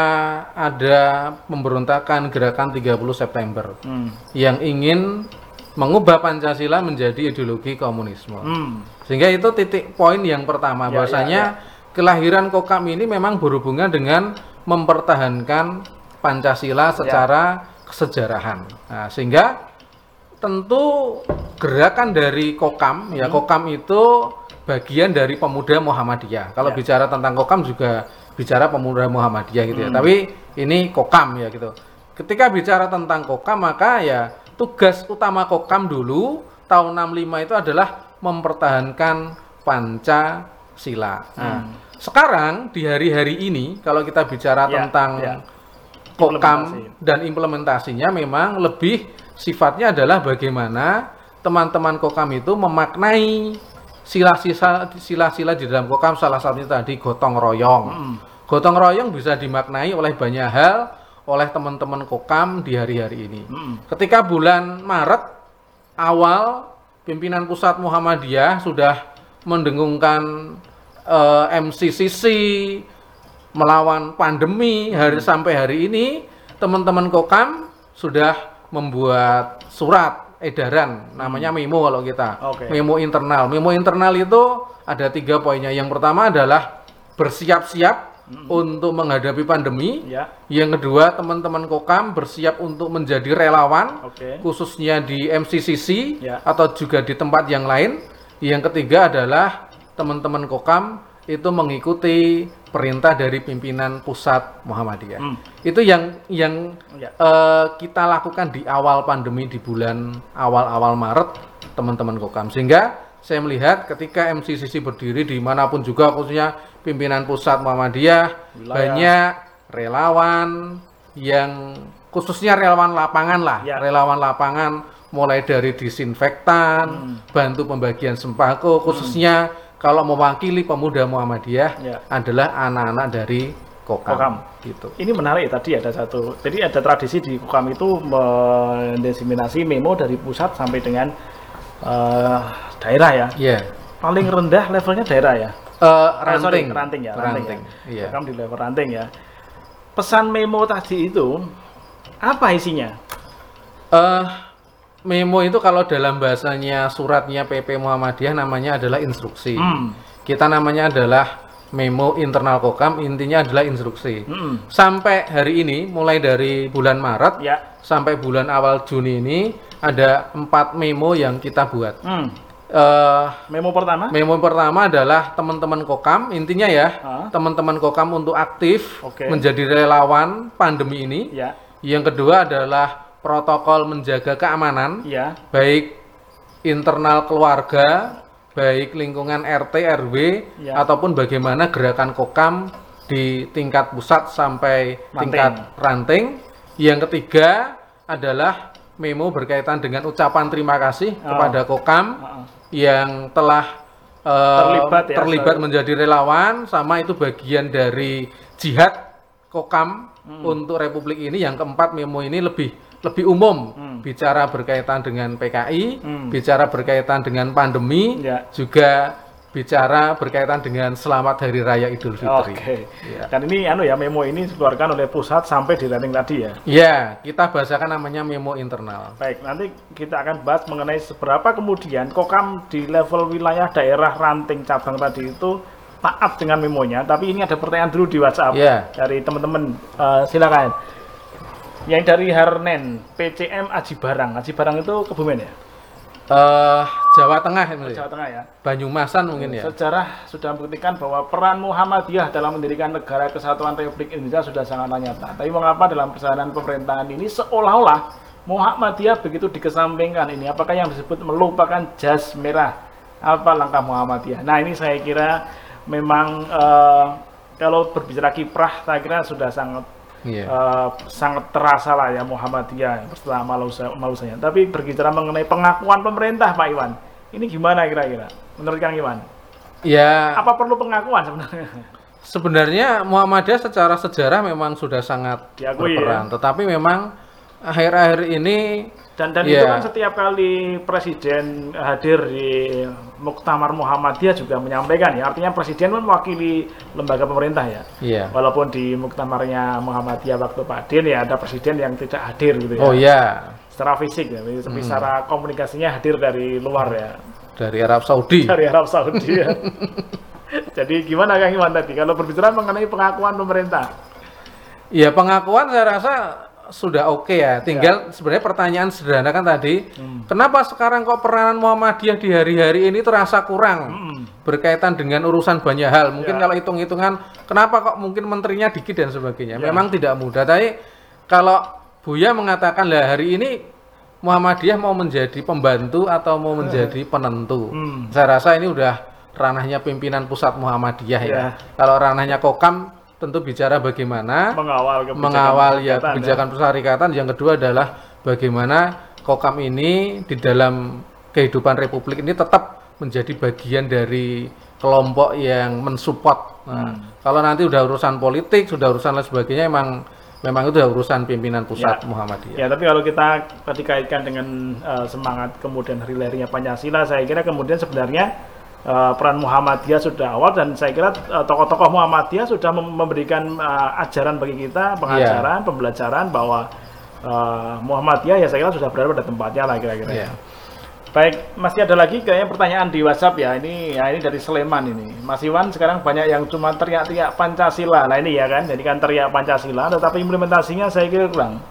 ada pemberontakan gerakan 30 September hmm. yang ingin mengubah Pancasila menjadi ideologi komunisme. Hmm. Sehingga itu titik poin yang pertama ya, bahwasanya ya, ya. kelahiran Kokam ini memang berhubungan dengan mempertahankan Pancasila secara ya. kesejarahan. Nah, sehingga tentu gerakan dari Kokam ya hmm. Kokam itu bagian dari pemuda Muhammadiyah. Kalau ya. bicara tentang kokam juga bicara pemuda Muhammadiyah gitu ya. Hmm. Tapi ini kokam ya gitu. Ketika bicara tentang kokam maka ya tugas utama kokam dulu tahun 65 itu adalah mempertahankan Pancasila. Nah, hmm. sekarang di hari-hari ini kalau kita bicara ya, tentang ya. kokam dan implementasinya memang lebih sifatnya adalah bagaimana teman-teman kokam itu memaknai sila-sila sila-sila di dalam kokam salah satunya tadi gotong royong. Hmm. Gotong royong bisa dimaknai oleh banyak hal oleh teman-teman kokam di hari-hari ini. Hmm. Ketika bulan Maret awal pimpinan pusat Muhammadiyah sudah mendengungkan uh, eh, MCCC melawan pandemi hari hmm. sampai hari ini teman-teman kokam sudah membuat surat edaran namanya hmm. memo kalau kita okay. memo internal memo internal itu ada tiga poinnya yang pertama adalah bersiap-siap hmm. untuk menghadapi pandemi ya. yang kedua teman-teman kokam bersiap untuk menjadi relawan okay. khususnya di MCCC ya. atau juga di tempat yang lain yang ketiga adalah teman-teman kokam itu mengikuti perintah dari pimpinan pusat Muhammadiyah. Hmm. Itu yang yang ya. uh, kita lakukan di awal pandemi di bulan awal-awal Maret teman-teman Kokam. Sehingga saya melihat ketika MCCC berdiri di mana pun juga khususnya pimpinan pusat Muhammadiyah Wilayah. banyak relawan yang khususnya relawan lapangan lah, ya. relawan lapangan mulai dari disinfektan, hmm. bantu pembagian sembako khususnya hmm kalau mewakili pemuda Muhammadiyah ya. adalah anak-anak dari kokam, kokam. gitu ini menarik tadi ada satu jadi ada tradisi di kokam itu mendesiminasi memo dari pusat sampai dengan uh, daerah ya yeah. paling rendah levelnya daerah ya uh, ranting. sorry, ranting ya ranting, ranting ya. Yeah. di level ranting ya pesan memo tadi itu apa isinya uh, memo itu kalau dalam bahasanya suratnya PP Muhammadiyah namanya adalah instruksi hmm. kita namanya adalah memo internal kokam intinya adalah instruksi. Hmm. Sampai hari ini, mulai dari bulan Maret ya. sampai bulan awal Juni ini ada empat memo yang kita buat. Hmm. Uh, memo pertama? Memo pertama adalah teman-teman kokam intinya ya teman-teman kokam untuk aktif okay. menjadi relawan pandemi ini. Ya. Yang kedua adalah protokol menjaga keamanan, ya. baik internal keluarga baik lingkungan RT RW ya. ataupun bagaimana gerakan kokam di tingkat pusat sampai ranting. tingkat ranting. Yang ketiga adalah memo berkaitan dengan ucapan terima kasih oh. kepada kokam oh. yang telah uh, terlibat, ya, terlibat menjadi relawan sama itu bagian dari jihad kokam hmm. untuk Republik ini. Yang keempat memo ini lebih lebih umum hmm. bicara berkaitan dengan PKI, hmm. bicara berkaitan dengan pandemi, ya. juga bicara berkaitan dengan selamat hari raya Idul Fitri. Oke. Okay. Ya. Dan ini anu ya memo ini dikeluarkan oleh pusat sampai di landing tadi ya. Ya, kita bahasakan namanya memo internal. Baik, nanti kita akan bahas mengenai seberapa kemudian Kokam di level wilayah daerah ranting cabang tadi itu taat dengan memonya, tapi ini ada pertanyaan dulu di WhatsApp ya. dari teman-teman. Uh, silakan. Yang dari Harnen, PCM Aji Barang. Aji Barang itu Kebumen ya? Uh, Jawa Tengah ya, Jawa Tengah ya. Banyumasan mungkin ya. Sejarah sudah membuktikan bahwa peran Muhammadiyah dalam mendirikan negara kesatuan Republik Indonesia sudah sangat nyata. Tapi mengapa dalam perjalanan pemerintahan ini seolah-olah Muhammadiyah begitu dikesampingkan ini? Apakah yang disebut melupakan jas merah? Apa langkah Muhammadiyah? Nah ini saya kira memang uh, kalau berbicara kiprah, saya kira sudah sangat yeah. Iya. uh, sangat terasa lah ya Muhammadiyah setelah malusanya. Tapi berbicara mengenai pengakuan pemerintah Pak Iwan, ini gimana kira-kira? Menurut Kang Iwan? Ya. Apa perlu pengakuan sebenarnya? Sebenarnya Muhammadiyah secara sejarah memang sudah sangat Diakui, berperan, ya? tetapi memang akhir-akhir ini dan dan yeah. itu kan setiap kali presiden hadir di Muktamar Muhammadiyah juga menyampaikan ya. Artinya presiden mewakili lembaga pemerintah ya. Yeah. Walaupun di Muktamarnya Muhammadiyah waktu Pak Din ya ada presiden yang tidak hadir gitu ya. Oh iya. Yeah. Secara fisik ya, tapi hmm. secara komunikasinya hadir dari luar ya. Dari Arab Saudi. Dari Arab Saudi ya. Jadi gimana Kang Iwan tadi kalau berbicara mengenai pengakuan pemerintah? Ya pengakuan saya rasa sudah oke okay ya. Tinggal ya. sebenarnya pertanyaan sederhana kan tadi, hmm. kenapa sekarang kok peranan Muhammadiyah di hari-hari ini terasa kurang hmm. berkaitan dengan urusan banyak hal. Mungkin ya. kalau hitung-hitungan, kenapa kok mungkin menterinya dikit dan sebagainya. Ya. Memang tidak mudah. Tapi kalau Buya mengatakan lah hari ini Muhammadiyah mau menjadi pembantu atau mau menjadi hmm. penentu. Hmm. Saya rasa ini udah ranahnya pimpinan pusat Muhammadiyah ya. ya. Kalau ranahnya Kokam tentu bicara bagaimana mengawal kebijakan mengawal ya kebijakan ya. Yang kedua adalah bagaimana Kokam ini di dalam kehidupan Republik ini tetap menjadi bagian dari kelompok yang mensupport. Nah, hmm. kalau nanti udah urusan politik, sudah urusan lain sebagainya, emang memang itu urusan pimpinan pusat ya. Muhammadiyah. Ya, tapi kalau kita dikaitkan dengan uh, semangat kemudian hari lahirnya Pancasila, saya kira kemudian sebenarnya uh, peran Muhammadiyah sudah awal dan saya kira uh, tokoh-tokoh Muhammadiyah sudah memberikan uh, ajaran bagi kita, pengajaran, yeah. pembelajaran bahwa uh, Muhammadiyah ya saya kira sudah berada pada tempatnya lah kira-kira. Yeah. Baik, masih ada lagi kayaknya pertanyaan di WhatsApp ya. Ini ya ini dari Sleman ini. Mas Iwan sekarang banyak yang cuma teriak-teriak Pancasila. Nah ini ya kan, jadi kan teriak Pancasila, tetapi implementasinya saya kira kurang.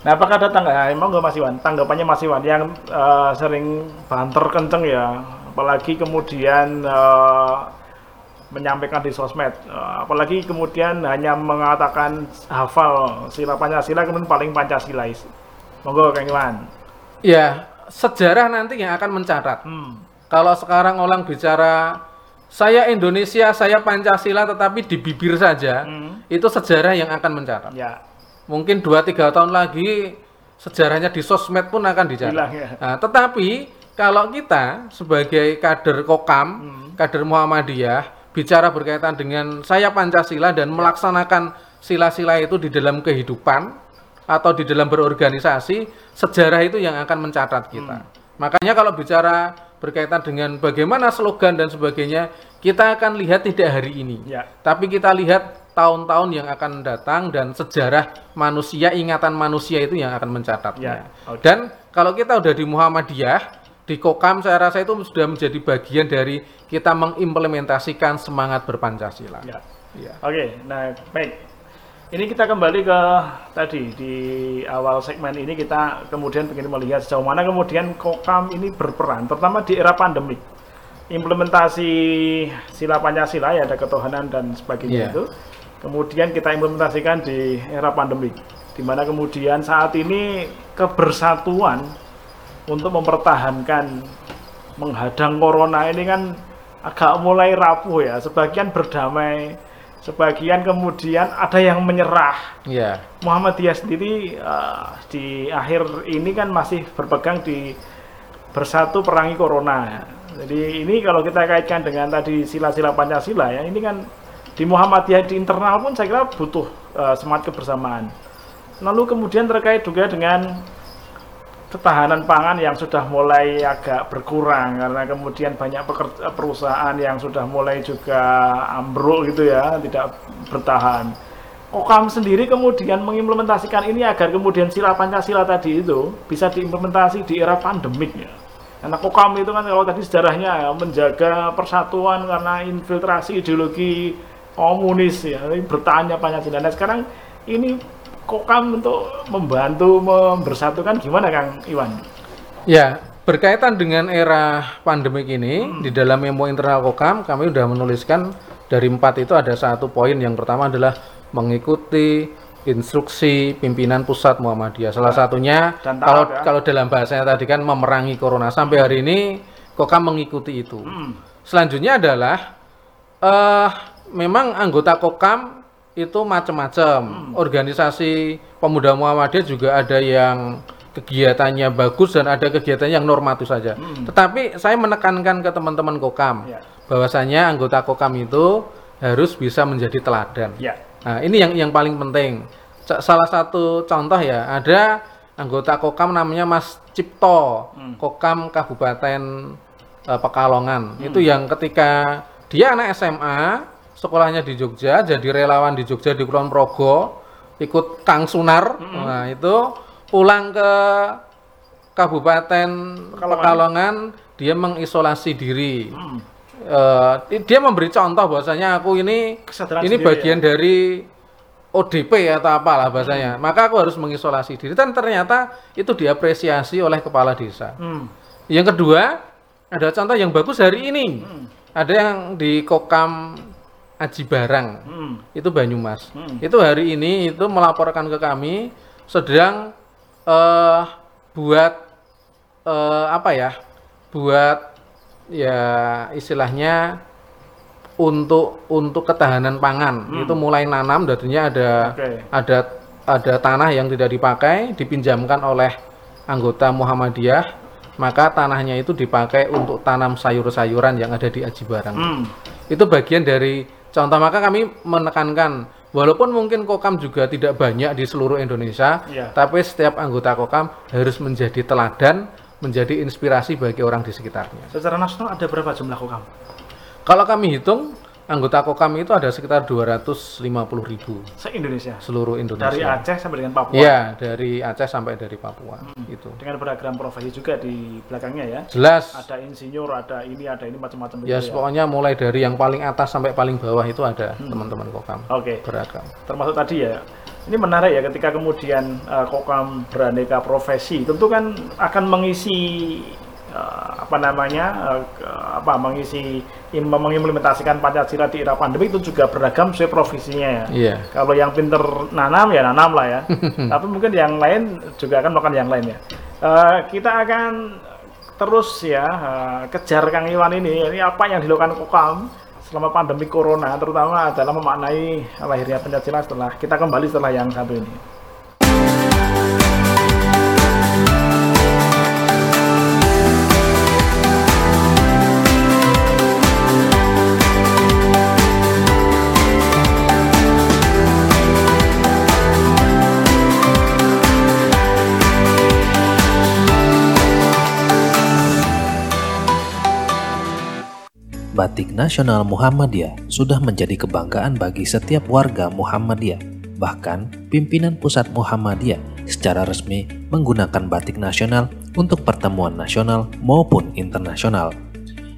Nah, apakah ada tangga? Emang nggak Mas Iwan? Tanggapannya Mas Iwan yang uh, sering banter kenceng ya apalagi kemudian uh, menyampaikan di sosmed, uh, apalagi kemudian hanya mengatakan hafal sila Pancasila kemudian paling Pancasilais. Monggo Kang Iwan. Ya, sejarah nanti yang akan mencatat. Hmm. Kalau sekarang orang bicara saya Indonesia, saya Pancasila, tetapi di bibir saja, hmm. itu sejarah yang akan mencatat. Ya. Mungkin 2-3 tahun lagi sejarahnya di sosmed pun akan dicatat. Bilang, ya. Nah, tetapi kalau kita sebagai kader Kokam, hmm. kader Muhammadiyah, bicara berkaitan dengan saya Pancasila dan melaksanakan sila-sila itu di dalam kehidupan atau di dalam berorganisasi, sejarah itu yang akan mencatat kita. Hmm. Makanya kalau bicara berkaitan dengan bagaimana slogan dan sebagainya, kita akan lihat tidak hari ini, ya. tapi kita lihat tahun-tahun yang akan datang dan sejarah manusia, ingatan manusia itu yang akan mencatatnya. Ya. Okay. Dan kalau kita udah di Muhammadiyah, di Kokam saya rasa itu sudah menjadi bagian dari kita mengimplementasikan semangat berpancasila. Ya. Ya. Oke, okay, nah baik. Ini kita kembali ke tadi di awal segmen ini kita kemudian ingin melihat sejauh mana kemudian Kokam ini berperan, terutama di era pandemi. Implementasi sila Pancasila ya ada ketuhanan dan sebagainya yeah. itu. Kemudian kita implementasikan di era pandemi, di mana kemudian saat ini kebersatuan untuk mempertahankan menghadang corona ini kan agak mulai rapuh ya. Sebagian berdamai sebagian kemudian ada yang menyerah. Yeah. Muhammadiyah sendiri uh, di akhir ini kan masih berpegang di bersatu perangi corona. Jadi ini kalau kita kaitkan dengan tadi sila-sila Pancasila ya, ini kan di Muhammadiyah di internal pun saya kira butuh uh, semangat kebersamaan. Lalu kemudian terkait juga dengan ketahanan pangan yang sudah mulai agak berkurang karena kemudian banyak pekerja, perusahaan yang sudah mulai juga ambruk gitu ya, tidak bertahan. Kokam sendiri kemudian mengimplementasikan ini agar kemudian sila Pancasila tadi itu bisa diimplementasi di era pandemik ya. Karena Kokam itu kan kalau tadi sejarahnya ya, menjaga persatuan karena infiltrasi ideologi komunis ya, bertanya Pancasila. Nah sekarang ini Kokam untuk membantu membersatukan gimana Kang Iwan? Ya, berkaitan dengan era pandemik ini hmm. di dalam memo internal Kokam kami sudah menuliskan dari empat itu ada satu poin yang pertama adalah mengikuti instruksi pimpinan pusat Muhammadiyah. Salah satunya kalau ya. kalau dalam bahasanya tadi kan memerangi corona sampai hari ini Kokam mengikuti itu. Hmm. Selanjutnya adalah uh, memang anggota Kokam itu macam-macam. Hmm. Organisasi pemuda Muhammadiyah juga ada yang kegiatannya bagus dan ada kegiatan yang normatif saja. Hmm. Tetapi saya menekankan ke teman-teman Kokam ya. bahwasanya anggota Kokam itu harus bisa menjadi teladan. Ya. Nah, ini yang yang paling penting. Salah satu contoh ya, ada anggota Kokam namanya Mas Cipto, hmm. Kokam Kabupaten uh, Pekalongan. Hmm. Itu yang ketika dia anak SMA, sekolahnya di Jogja, jadi relawan di Jogja di Kulon Progo, ikut Kang Sunar. -hmm. Nah, itu pulang ke Kabupaten Pekalongan, dia mengisolasi diri. Hmm. Uh, dia memberi contoh bahwasanya aku ini Kesadaran ini bagian ya? dari ODP atau apalah bahasanya. Hmm. Maka aku harus mengisolasi diri dan ternyata itu diapresiasi oleh kepala desa. Hmm. Yang kedua, ada contoh yang bagus hari ini. Hmm. Ada yang di Kokam Aji Barang hmm. itu Banyumas hmm. itu hari ini itu melaporkan ke kami sedang uh, buat uh, apa ya buat ya istilahnya untuk untuk ketahanan pangan hmm. itu mulai nanam darinya ada okay. ada ada tanah yang tidak dipakai dipinjamkan oleh anggota Muhammadiyah maka tanahnya itu dipakai untuk tanam sayur-sayuran yang ada di Aji Barang hmm. itu bagian dari Contoh maka kami menekankan walaupun mungkin Kokam juga tidak banyak di seluruh Indonesia, ya. tapi setiap anggota Kokam harus menjadi teladan, menjadi inspirasi bagi orang di sekitarnya. Secara nasional ada berapa jumlah Kokam? Kalau kami hitung anggota Kokam itu ada sekitar 250 ribu. Se-Indonesia? Seluruh Indonesia. Dari Aceh sampai dengan Papua? Iya, dari Aceh sampai dari Papua. Hmm. Itu. Dengan beragam profesi juga di belakangnya ya? Jelas. Ada insinyur, ada ini, ada ini macam-macam. Ya, ya, pokoknya mulai dari yang paling atas sampai paling bawah itu ada hmm. teman-teman Kokam. Oke. Okay. Beragam. Termasuk tadi ya, ini menarik ya ketika kemudian uh, Kokam beraneka profesi, tentu kan akan mengisi uh, apa namanya uh, apa mengisi mengimplementasikan Pancasila di era pandemi itu juga beragam sesuai profesinya ya. Yeah. Kalau yang pinter nanam ya nanam lah ya. Tapi mungkin yang lain juga akan melakukan yang lain ya. Uh, kita akan terus ya uh, kejar Kang Iwan ini. Ini apa yang dilakukan Kokam selama pandemi Corona terutama adalah memaknai lahirnya Pancasila setelah kita kembali setelah yang satu ini. Batik nasional Muhammadiyah sudah menjadi kebanggaan bagi setiap warga Muhammadiyah. Bahkan, pimpinan pusat Muhammadiyah secara resmi menggunakan batik nasional untuk pertemuan nasional maupun internasional.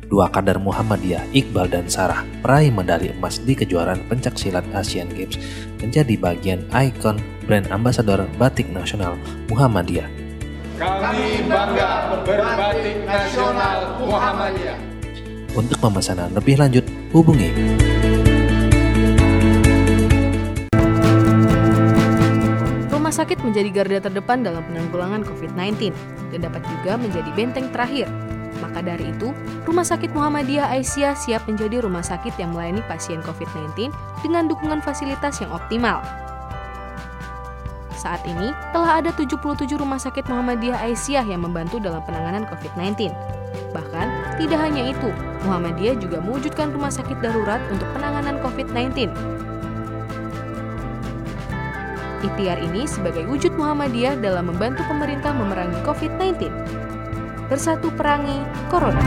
Dua kader Muhammadiyah, Iqbal dan Sarah, peraih medali emas di kejuaraan pencak silat Asian Games, menjadi bagian ikon brand ambasador batik nasional Muhammadiyah. Kami bangga berbatik nasional Muhammadiyah. Untuk pemesanan lebih lanjut, hubungi Rumah sakit menjadi garda terdepan dalam penanggulangan COVID-19 dan dapat juga menjadi benteng terakhir. Maka dari itu, Rumah Sakit Muhammadiyah Aisyah siap menjadi rumah sakit yang melayani pasien COVID-19 dengan dukungan fasilitas yang optimal. Saat ini, telah ada 77 rumah sakit Muhammadiyah Aisyah yang membantu dalam penanganan COVID-19. Bahkan, tidak hanya itu, Muhammadiyah juga mewujudkan rumah sakit darurat untuk penanganan COVID-19. Ikhtiar ini sebagai wujud Muhammadiyah dalam membantu pemerintah memerangi COVID-19. Bersatu perangi Corona.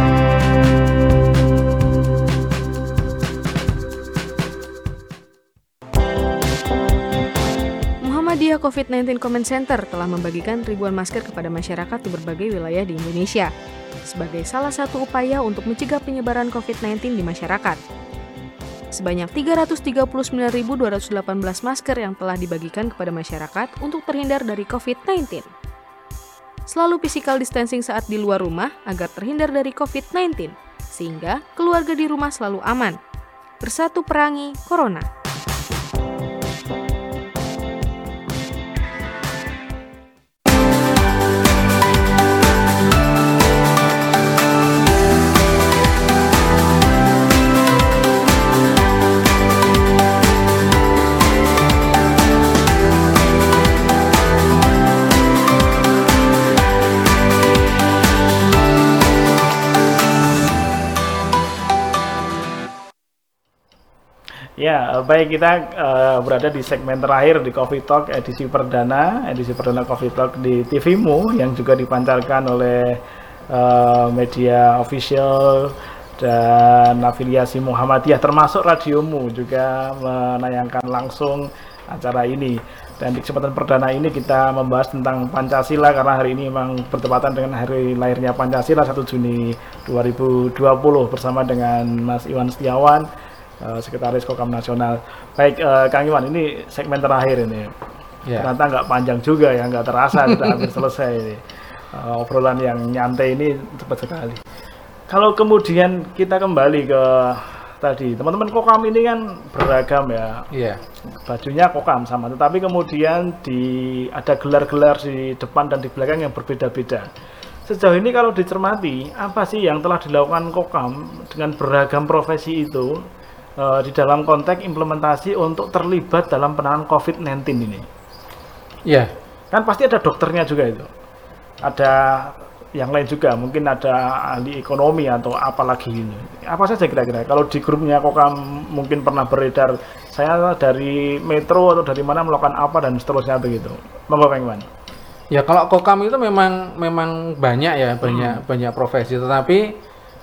Muhammadiyah COVID-19 Comment Center telah membagikan ribuan masker kepada masyarakat di berbagai wilayah di Indonesia sebagai salah satu upaya untuk mencegah penyebaran COVID-19 di masyarakat. Sebanyak 339.218 masker yang telah dibagikan kepada masyarakat untuk terhindar dari COVID-19. Selalu physical distancing saat di luar rumah agar terhindar dari COVID-19, sehingga keluarga di rumah selalu aman. Bersatu perangi Corona. Ya, baik kita uh, berada di segmen terakhir di Coffee Talk edisi perdana, edisi perdana Coffee Talk di TVmu yang juga dipancarkan oleh uh, media official dan afiliasi Muhammadiyah termasuk radiomu juga menayangkan langsung acara ini. Dan di kesempatan perdana ini kita membahas tentang Pancasila karena hari ini memang bertepatan dengan hari lahirnya Pancasila 1 Juni 2020 bersama dengan Mas Iwan Setiawan uh, Sekretaris Kokam Nasional. Baik, uh, Kang Iwan, ini segmen terakhir ini. Yeah. Ternyata nggak panjang juga ya, nggak terasa sudah hampir selesai ini. Uh, obrolan yang nyantai ini cepat sekali. Kalau kemudian kita kembali ke tadi, teman-teman Kokam ini kan beragam ya. Iya. Yeah. Bajunya Kokam sama, tetapi kemudian di ada gelar-gelar di depan dan di belakang yang berbeda-beda. Sejauh ini kalau dicermati, apa sih yang telah dilakukan Kokam dengan beragam profesi itu uh, di dalam konteks implementasi untuk terlibat dalam penanganan COVID-19 ini? Iya. Yeah. Kan pasti ada dokternya juga itu. Ada yang lain juga, mungkin ada ahli ekonomi atau apalagi ini. Apa saja kira-kira? Kalau di grupnya Kokam mungkin pernah beredar, saya dari metro atau dari mana melakukan apa dan seterusnya begitu. Monggo Kang Ya kalau Kokam itu memang memang banyak ya, banyak hmm. banyak profesi, tetapi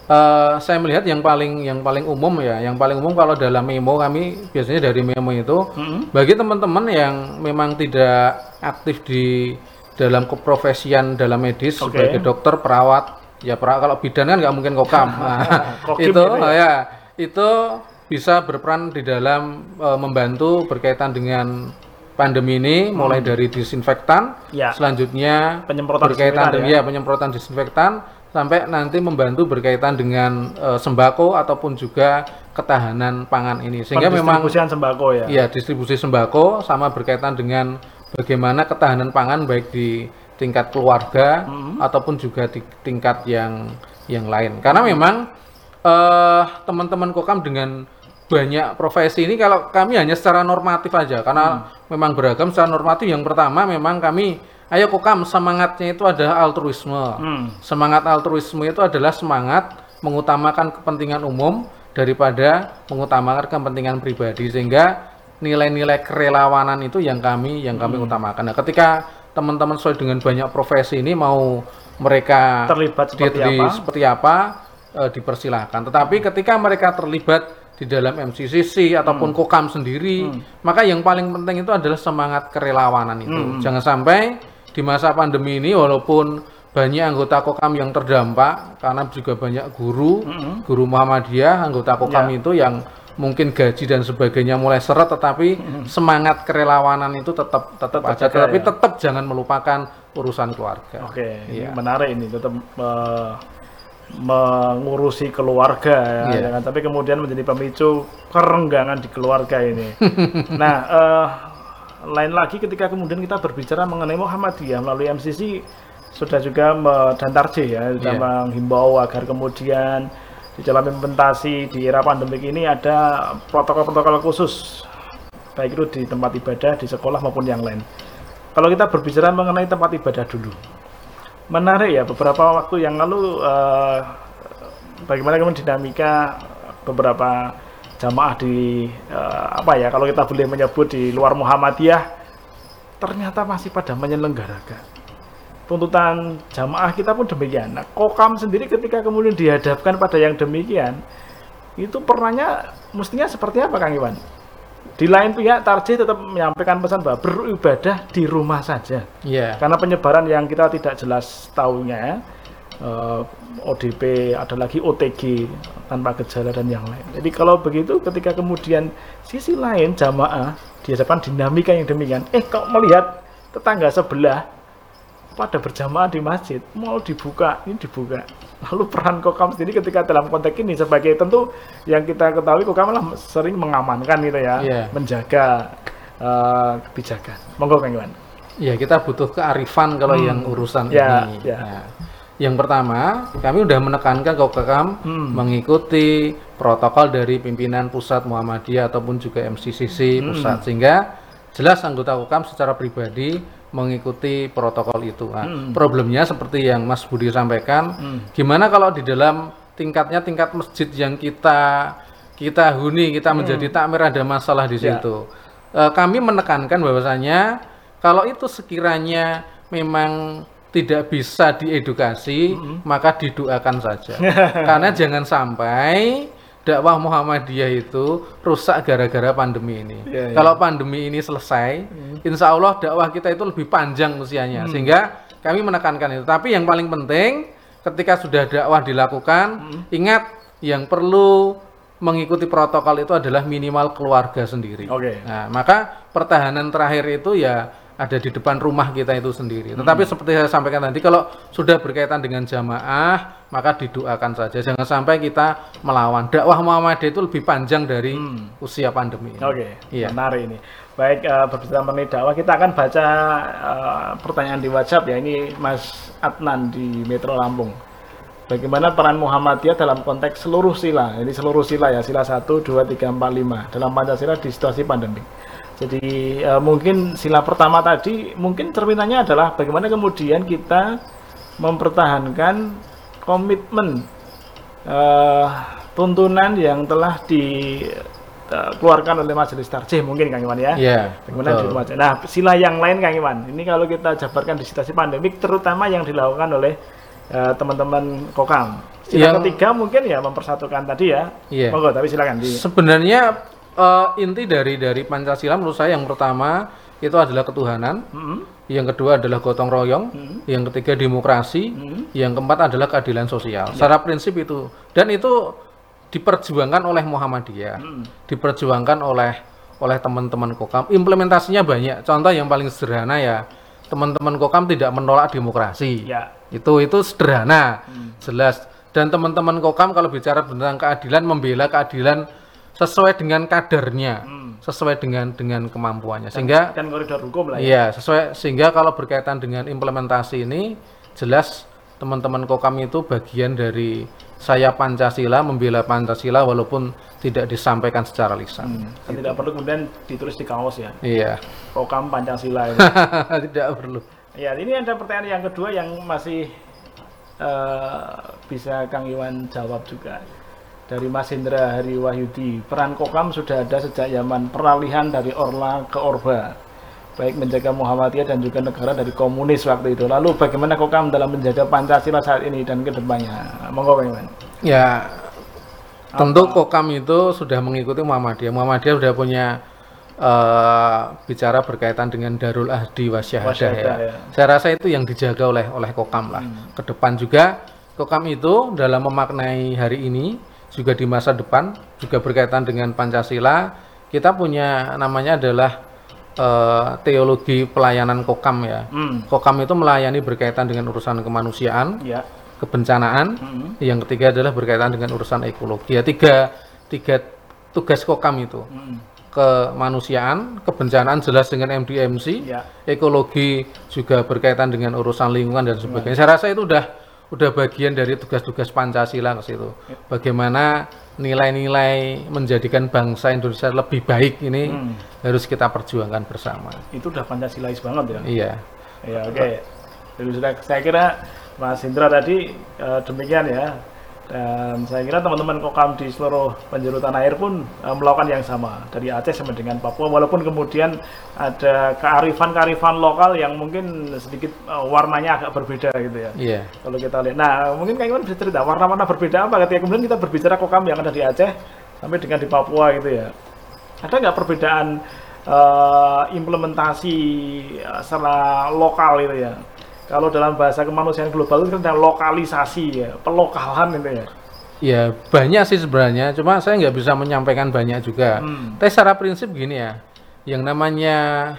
Uh, saya melihat yang paling yang paling umum ya, yang paling umum kalau dalam memo kami biasanya dari memo itu mm-hmm. bagi teman-teman yang memang tidak aktif di dalam keprofesian dalam medis okay. sebagai dokter, perawat, ya perawat kalau bidan kan nggak mungkin kokam. nah, itu gitu ya. ya itu bisa berperan di dalam uh, membantu berkaitan dengan pandemi ini hmm. mulai dari disinfektan, ya. selanjutnya penyemprotan berkaitan dengan ya. ya penyemprotan disinfektan sampai nanti membantu berkaitan dengan uh, sembako ataupun juga ketahanan pangan ini sehingga memang sembako ya iya distribusi sembako sama berkaitan dengan bagaimana ketahanan pangan baik di tingkat keluarga mm-hmm. ataupun juga di tingkat yang yang lain karena memang uh, teman-teman kokam dengan banyak profesi ini kalau kami hanya secara normatif aja karena hmm. memang beragam secara normatif yang pertama memang kami Ayo kokam semangatnya itu adalah altruisme. Hmm. Semangat altruisme itu adalah semangat mengutamakan kepentingan umum daripada mengutamakan kepentingan pribadi sehingga nilai-nilai kerelawanan itu yang kami yang kami hmm. utamakan. Nah, ketika teman-teman sesuai dengan banyak profesi ini mau mereka terlibat seperti apa? seperti apa uh, dipersilahkan. Tetapi ketika mereka terlibat di dalam MCCC ataupun hmm. Kokam sendiri, hmm. maka yang paling penting itu adalah semangat kerelawanan itu. Hmm. Jangan sampai di masa pandemi ini walaupun banyak anggota Kokam yang terdampak karena juga banyak guru, hmm. guru Muhammadiyah, anggota Kokam ya. itu yang mungkin gaji dan sebagainya mulai seret tetapi hmm. semangat kerelawanan itu tetap tetap, tetap aja tetapi ya. tetap jangan melupakan urusan keluarga. Oke, okay. ya. menarik ini tetap uh, mengurusi keluarga ya, yeah. kan? tapi kemudian menjadi pemicu kerenggangan di keluarga ini. nah, uh, lain lagi ketika kemudian kita berbicara mengenai Muhammadiyah melalui MCC sudah juga dan Tarjih ya sudah yeah. menghimbau agar kemudian di dalam implementasi di era pandemik ini ada protokol-protokol khusus baik itu di tempat ibadah, di sekolah maupun yang lain. Kalau kita berbicara mengenai tempat ibadah dulu, menarik ya beberapa waktu yang lalu uh, bagaimana kemudian dinamika beberapa jamaah di uh, apa ya kalau kita boleh menyebut di luar Muhammadiyah ternyata masih pada menyelenggarakan tuntutan jamaah kita pun demikian. Nah, kokam sendiri ketika kemudian dihadapkan pada yang demikian itu pernahnya mestinya seperti apa Kang Iwan? Di lain pihak Tarjih tetap menyampaikan pesan bahwa beribadah di rumah saja. Yeah. Karena penyebaran yang kita tidak jelas tahunya uh, eh, ODP, ada lagi OTG tanpa gejala dan yang lain. Jadi kalau begitu ketika kemudian sisi lain jamaah dihadapkan dinamika yang demikian, eh kok melihat tetangga sebelah pada berjamaah di masjid mau dibuka ini dibuka lalu peran kokam sendiri ketika dalam konteks ini sebagai tentu yang kita ketahui kokam malah sering mengamankan gitu ya yeah. menjaga uh, kebijakan monggo Kang Iwan ya kita butuh kearifan kalau hmm. yang urusan yeah, ini. Ya. Yang pertama kami sudah menekankan kokam hmm. mengikuti protokol dari pimpinan pusat Muhammadiyah ataupun juga MCCC hmm. pusat sehingga jelas anggota kokam secara pribadi mengikuti protokol itu. Nah, hmm. Problemnya seperti yang Mas Budi sampaikan, hmm. gimana kalau di dalam tingkatnya tingkat masjid yang kita kita huni, kita hmm. menjadi takmir ada masalah di ya. situ. Ya. E, kami menekankan bahwasanya kalau itu sekiranya memang tidak bisa diedukasi, hmm. maka didoakan saja. Karena jangan sampai dakwah Muhammadiyah itu rusak gara-gara pandemi ini. Ya, ya. Kalau pandemi ini selesai, hmm. insya Allah dakwah kita itu lebih panjang usianya. Hmm. Sehingga kami menekankan itu. Tapi yang paling penting ketika sudah dakwah dilakukan, hmm. ingat yang perlu mengikuti protokol itu adalah minimal keluarga sendiri. Okay. Nah, maka pertahanan terakhir itu ya ada di depan rumah kita itu sendiri. Hmm. Tetapi seperti saya sampaikan tadi, kalau sudah berkaitan dengan jamaah, maka didoakan saja. Jangan sampai kita melawan. Dakwah Muhammadiyah itu lebih panjang dari hmm. usia pandemi. Oke, okay. iya. menarik ini. Baik, uh, berbicara mengenai dakwah, kita akan baca uh, pertanyaan di WhatsApp ya. Ini Mas Adnan di Metro Lampung. Bagaimana peran Muhammadiyah dalam konteks seluruh sila? Ini seluruh sila ya, sila 1, 2, 3, 4, 5 dalam Pancasila di situasi pandemi. Jadi uh, mungkin sila pertama tadi mungkin cerminannya adalah bagaimana kemudian kita mempertahankan komitmen uh, tuntunan yang telah dikeluarkan eh, oleh Majelis Tarjih mungkin Kang Iwan ya. Iya. Bagaimana di rumah Nah, sila yang lain Kang Iwan. Ini kalau kita jabarkan di situasi pandemik terutama yang dilakukan oleh teman-teman Kokam. Sila yang... ketiga mungkin ya mempersatukan tadi ya. Iya. Monggo tapi silakan di... Sebenarnya uh, inti dari dari Pancasila menurut saya yang pertama itu adalah ketuhanan, mm -hmm. yang kedua adalah gotong royong, mm -hmm. yang ketiga demokrasi, mm -hmm. yang keempat adalah keadilan sosial. Yeah. Secara prinsip itu dan itu diperjuangkan oleh Muhammadiyah, mm -hmm. diperjuangkan oleh oleh teman-teman Kokam. Implementasinya banyak. Contoh yang paling sederhana ya teman-teman Kokam tidak menolak demokrasi. Yeah. Itu itu sederhana, mm. jelas. Dan teman-teman Kokam kalau bicara tentang keadilan membela keadilan sesuai dengan kadarnya, hmm. sesuai dengan dengan kemampuannya. Sehingga kan koridor hukum lah ya. Iya, sesuai sehingga kalau berkaitan dengan implementasi ini jelas teman-teman Kokam itu bagian dari saya Pancasila membela Pancasila walaupun tidak disampaikan secara lisan. Hmm. Kan tidak perlu kemudian ditulis di kaos ya. Iya. Kokam Pancasila ini. tidak perlu. Ya, ini ada pertanyaan yang kedua yang masih uh, bisa Kang Iwan jawab juga dari Mas Indra Hari Wahyudi. Peran Kokam sudah ada sejak zaman peralihan dari Orla ke Orba, baik menjaga Muhammadiyah dan juga negara dari komunis waktu itu. Lalu bagaimana Kokam dalam menjaga Pancasila saat ini dan ke depannya? Monggo Pak Ya, tentu Kokam itu sudah mengikuti Muhammadiyah. Muhammadiyah sudah punya uh, bicara berkaitan dengan Darul Ahdi Wasyahadah ya. ya. Saya rasa itu yang dijaga oleh oleh Kokam lah. Hmm. Ke depan juga Kokam itu dalam memaknai hari ini juga di masa depan juga berkaitan dengan Pancasila. Kita punya namanya adalah uh, teologi pelayanan kokam ya. Hmm. Kokam itu melayani berkaitan dengan urusan kemanusiaan, ya. kebencanaan. Hmm. Yang ketiga adalah berkaitan dengan urusan ekologi. Ya tiga tiga tugas kokam itu. Hmm. Kemanusiaan, kebencanaan jelas dengan MDMC, ya. ekologi juga berkaitan dengan urusan lingkungan dan sebagainya. Saya rasa itu udah udah bagian dari tugas-tugas Pancasila ke situ. Bagaimana nilai-nilai menjadikan bangsa Indonesia lebih baik ini hmm. harus kita perjuangkan bersama. Itu udah Pancasilais banget ya. Iya. Iya, oke. Okay. Jadi sudah saya kira Mas Indra tadi uh, demikian ya dan saya kira teman-teman kokam di seluruh penjuru tanah air pun uh, melakukan yang sama dari Aceh sampai dengan Papua walaupun kemudian ada kearifan-kearifan lokal yang mungkin sedikit uh, warnanya agak berbeda gitu ya. Iya. Yeah. Kalau kita lihat. Nah, mungkin Kang Iwan bisa cerita warna-warna berbeda apa ketika kemudian kita berbicara kokam yang ada di Aceh sampai dengan di Papua gitu ya. Ada nggak perbedaan uh, implementasi uh, secara lokal itu ya? Kalau dalam bahasa kemanusiaan global itu ada lokalisasi ya, pelokalan itu ya. Ya banyak sih sebenarnya, cuma saya nggak bisa menyampaikan banyak juga. Hmm. Tapi secara prinsip gini ya, yang namanya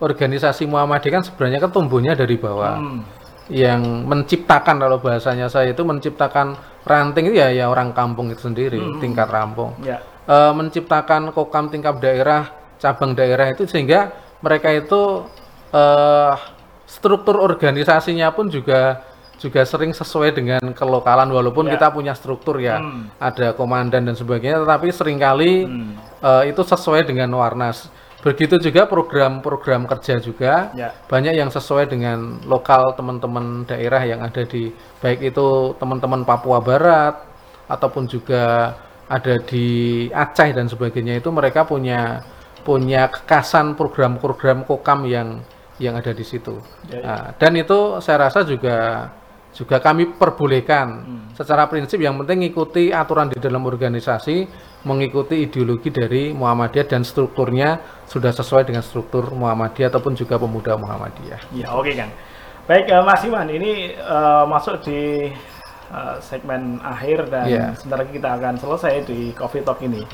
organisasi Muhammadiyah kan sebenarnya kan tumbuhnya dari bawah. Hmm. Yang menciptakan kalau bahasanya saya itu menciptakan ranting itu ya ya orang kampung itu sendiri, hmm. tingkat rampung. Ya. E, menciptakan kokam tingkat daerah, cabang daerah itu sehingga mereka itu eh, struktur organisasinya pun juga juga sering sesuai dengan kelokalan walaupun ya. kita punya struktur ya hmm. ada komandan dan sebagainya tetapi sering kali hmm. uh, itu sesuai dengan warna begitu juga program-program kerja juga ya. banyak yang sesuai dengan lokal teman-teman daerah yang ada di baik itu teman-teman Papua Barat ataupun juga ada di Aceh dan sebagainya itu mereka punya punya kekasan program-program kokam yang yang ada di situ. Ya, ya. Nah, dan itu saya rasa juga juga kami perbolehkan hmm. secara prinsip yang penting ikuti aturan di dalam organisasi, mengikuti ideologi dari Muhammadiyah dan strukturnya sudah sesuai dengan struktur Muhammadiyah ataupun juga pemuda Muhammadiyah. Ya, oke okay, Kang. Baik, uh, Mas Iwan, ini uh, masuk di uh, segmen akhir dan yeah. sebentar lagi kita akan selesai di Coffee Talk ini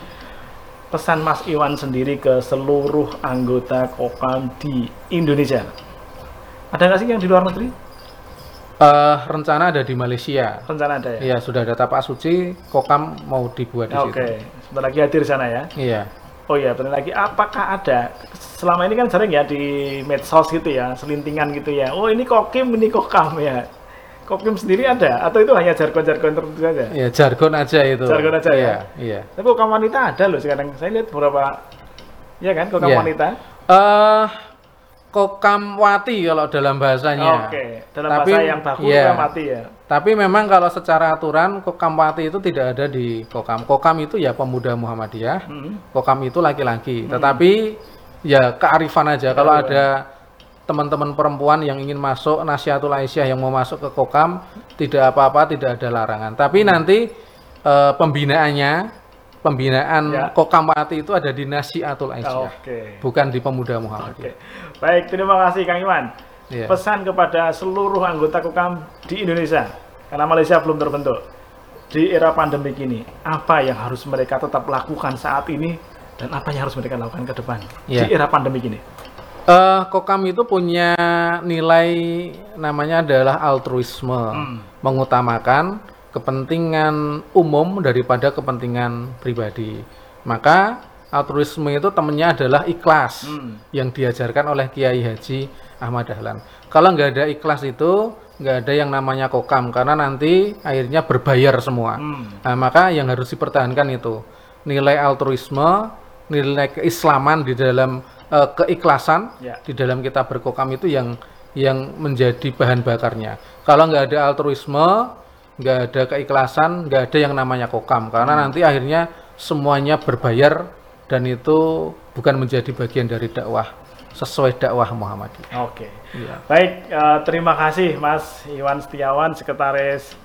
pesan Mas Iwan sendiri ke seluruh anggota Kokam di Indonesia? Ada nggak sih yang di luar negeri? Uh, rencana ada di Malaysia. Rencana ada ya? Iya, sudah ada tapak suci, Kokam mau dibuat di okay. situ. Oke, sebentar lagi hadir sana ya? Iya. Oh iya, benar lagi. Apakah ada selama ini kan sering ya di medsos gitu ya, selintingan gitu ya. Oh ini kokim, ini kokam ya. Kokim sendiri ada atau itu hanya jargon-jargon tertentu saja? Ya jargon aja itu. Jargon aja ya. Iya. iya. Tapi kokam wanita ada loh sekarang. Saya lihat beberapa, ya kan kokam ya. wanita. Eh, uh, kokam wati kalau dalam bahasanya. Oke. Okay. Dalam tapi, bahasa yang baku ya. kokam wati ya. Tapi memang kalau secara aturan kokam wati itu tidak ada di kokam. Kokam itu ya pemuda Muhammadiyah. Hmm. Kokam itu laki-laki. Hmm. Tetapi ya kearifan aja. Kalau ada teman-teman perempuan yang ingin masuk Nasihatul Aisyah yang mau masuk ke Kokam tidak apa-apa, tidak ada larangan. Tapi nanti e, pembinaannya, pembinaan ya. Kokam Mati itu ada di Nasihatul Aisyah, okay. bukan di Pemuda Muhammadiyah. Okay. Baik, terima kasih Kang Iwan. Ya. Pesan kepada seluruh anggota Kokam di Indonesia, karena Malaysia belum terbentuk. Di era pandemi ini, apa yang harus mereka tetap lakukan saat ini dan apa yang harus mereka lakukan ke depan ya. di era pandemi ini? Uh, Kokam itu punya nilai namanya adalah altruisme, hmm. mengutamakan kepentingan umum daripada kepentingan pribadi. Maka altruisme itu temennya adalah ikhlas hmm. yang diajarkan oleh Kiai Haji Ahmad Dahlan. Kalau nggak ada ikhlas itu nggak ada yang namanya kokam karena nanti akhirnya berbayar semua. Hmm. Nah, maka yang harus dipertahankan itu nilai altruisme, nilai keislaman di dalam uh, keikhlasan ya. di dalam kita berkokam itu yang yang menjadi bahan bakarnya. Kalau nggak ada altruisme, nggak ada keikhlasan, nggak ada yang namanya kokam karena hmm. nanti akhirnya semuanya berbayar dan itu bukan menjadi bagian dari dakwah sesuai dakwah Muhammadiyah. Oke. Ya. Baik, uh, terima kasih Mas Iwan Setiawan, Sekretaris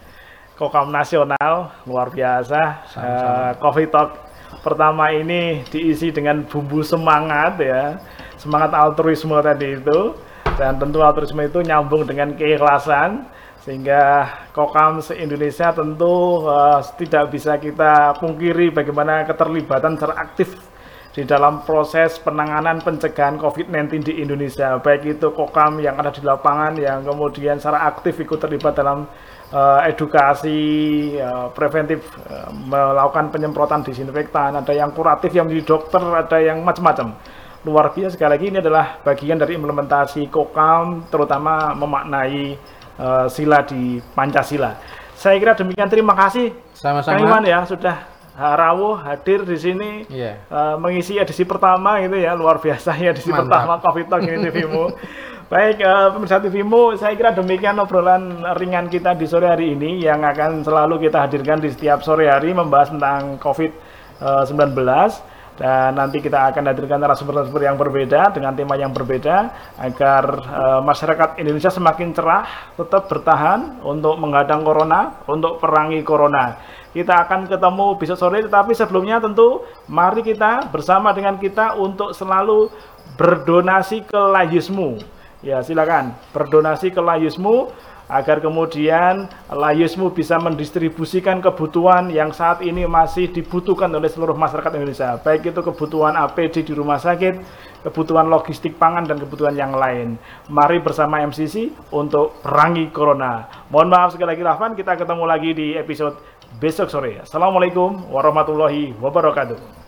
Kokam Nasional luar biasa. Uh, Coffee Talk pertama ini diisi dengan bumbu semangat ya, semangat altruisme tadi itu. Dan tentu altruisme itu nyambung dengan keikhlasan sehingga Kokam se-Indonesia tentu uh, tidak bisa kita pungkiri bagaimana keterlibatan secara aktif di dalam proses penanganan pencegahan COVID-19 di Indonesia. Baik itu Kokam yang ada di lapangan yang kemudian secara aktif ikut terlibat dalam uh, edukasi uh, preventif uh, melakukan penyemprotan disinfektan ada yang kuratif yang menjadi dokter ada yang macam-macam luar biasa sekali lagi ini adalah bagian dari implementasi Kokam terutama memaknai uh, sila di Pancasila. Saya kira demikian. Terima kasih, sama-sama. Kang Iwan ya sudah rawuh hadir di sini yeah. Iya. uh, mengisi edisi pertama gitu ya luar biasa ya edisi Mantap. pertama Covid Talk ini TVmu. Baik, uh, pemirsa TVmu, saya kira demikian obrolan ringan kita di sore hari ini yang akan selalu kita hadirkan di setiap sore hari membahas tentang COVID-19 dan nanti kita akan hadirkan narasumber-narasumber yang berbeda dengan tema yang berbeda agar uh, masyarakat Indonesia semakin cerah, tetap bertahan untuk menghadang corona, untuk perangi corona. Kita akan ketemu besok sore, tetapi sebelumnya tentu mari kita bersama dengan kita untuk selalu berdonasi ke Layusmu. Ya silakan berdonasi ke Layusmu agar kemudian Layusmu bisa mendistribusikan kebutuhan yang saat ini masih dibutuhkan oleh seluruh masyarakat Indonesia, baik itu kebutuhan APD di rumah sakit, kebutuhan logistik pangan dan kebutuhan yang lain. Mari bersama MCC untuk perangi corona. Mohon maaf sekali lagi Rahman, kita ketemu lagi di episode besok sore. Assalamualaikum warahmatullahi wabarakatuh.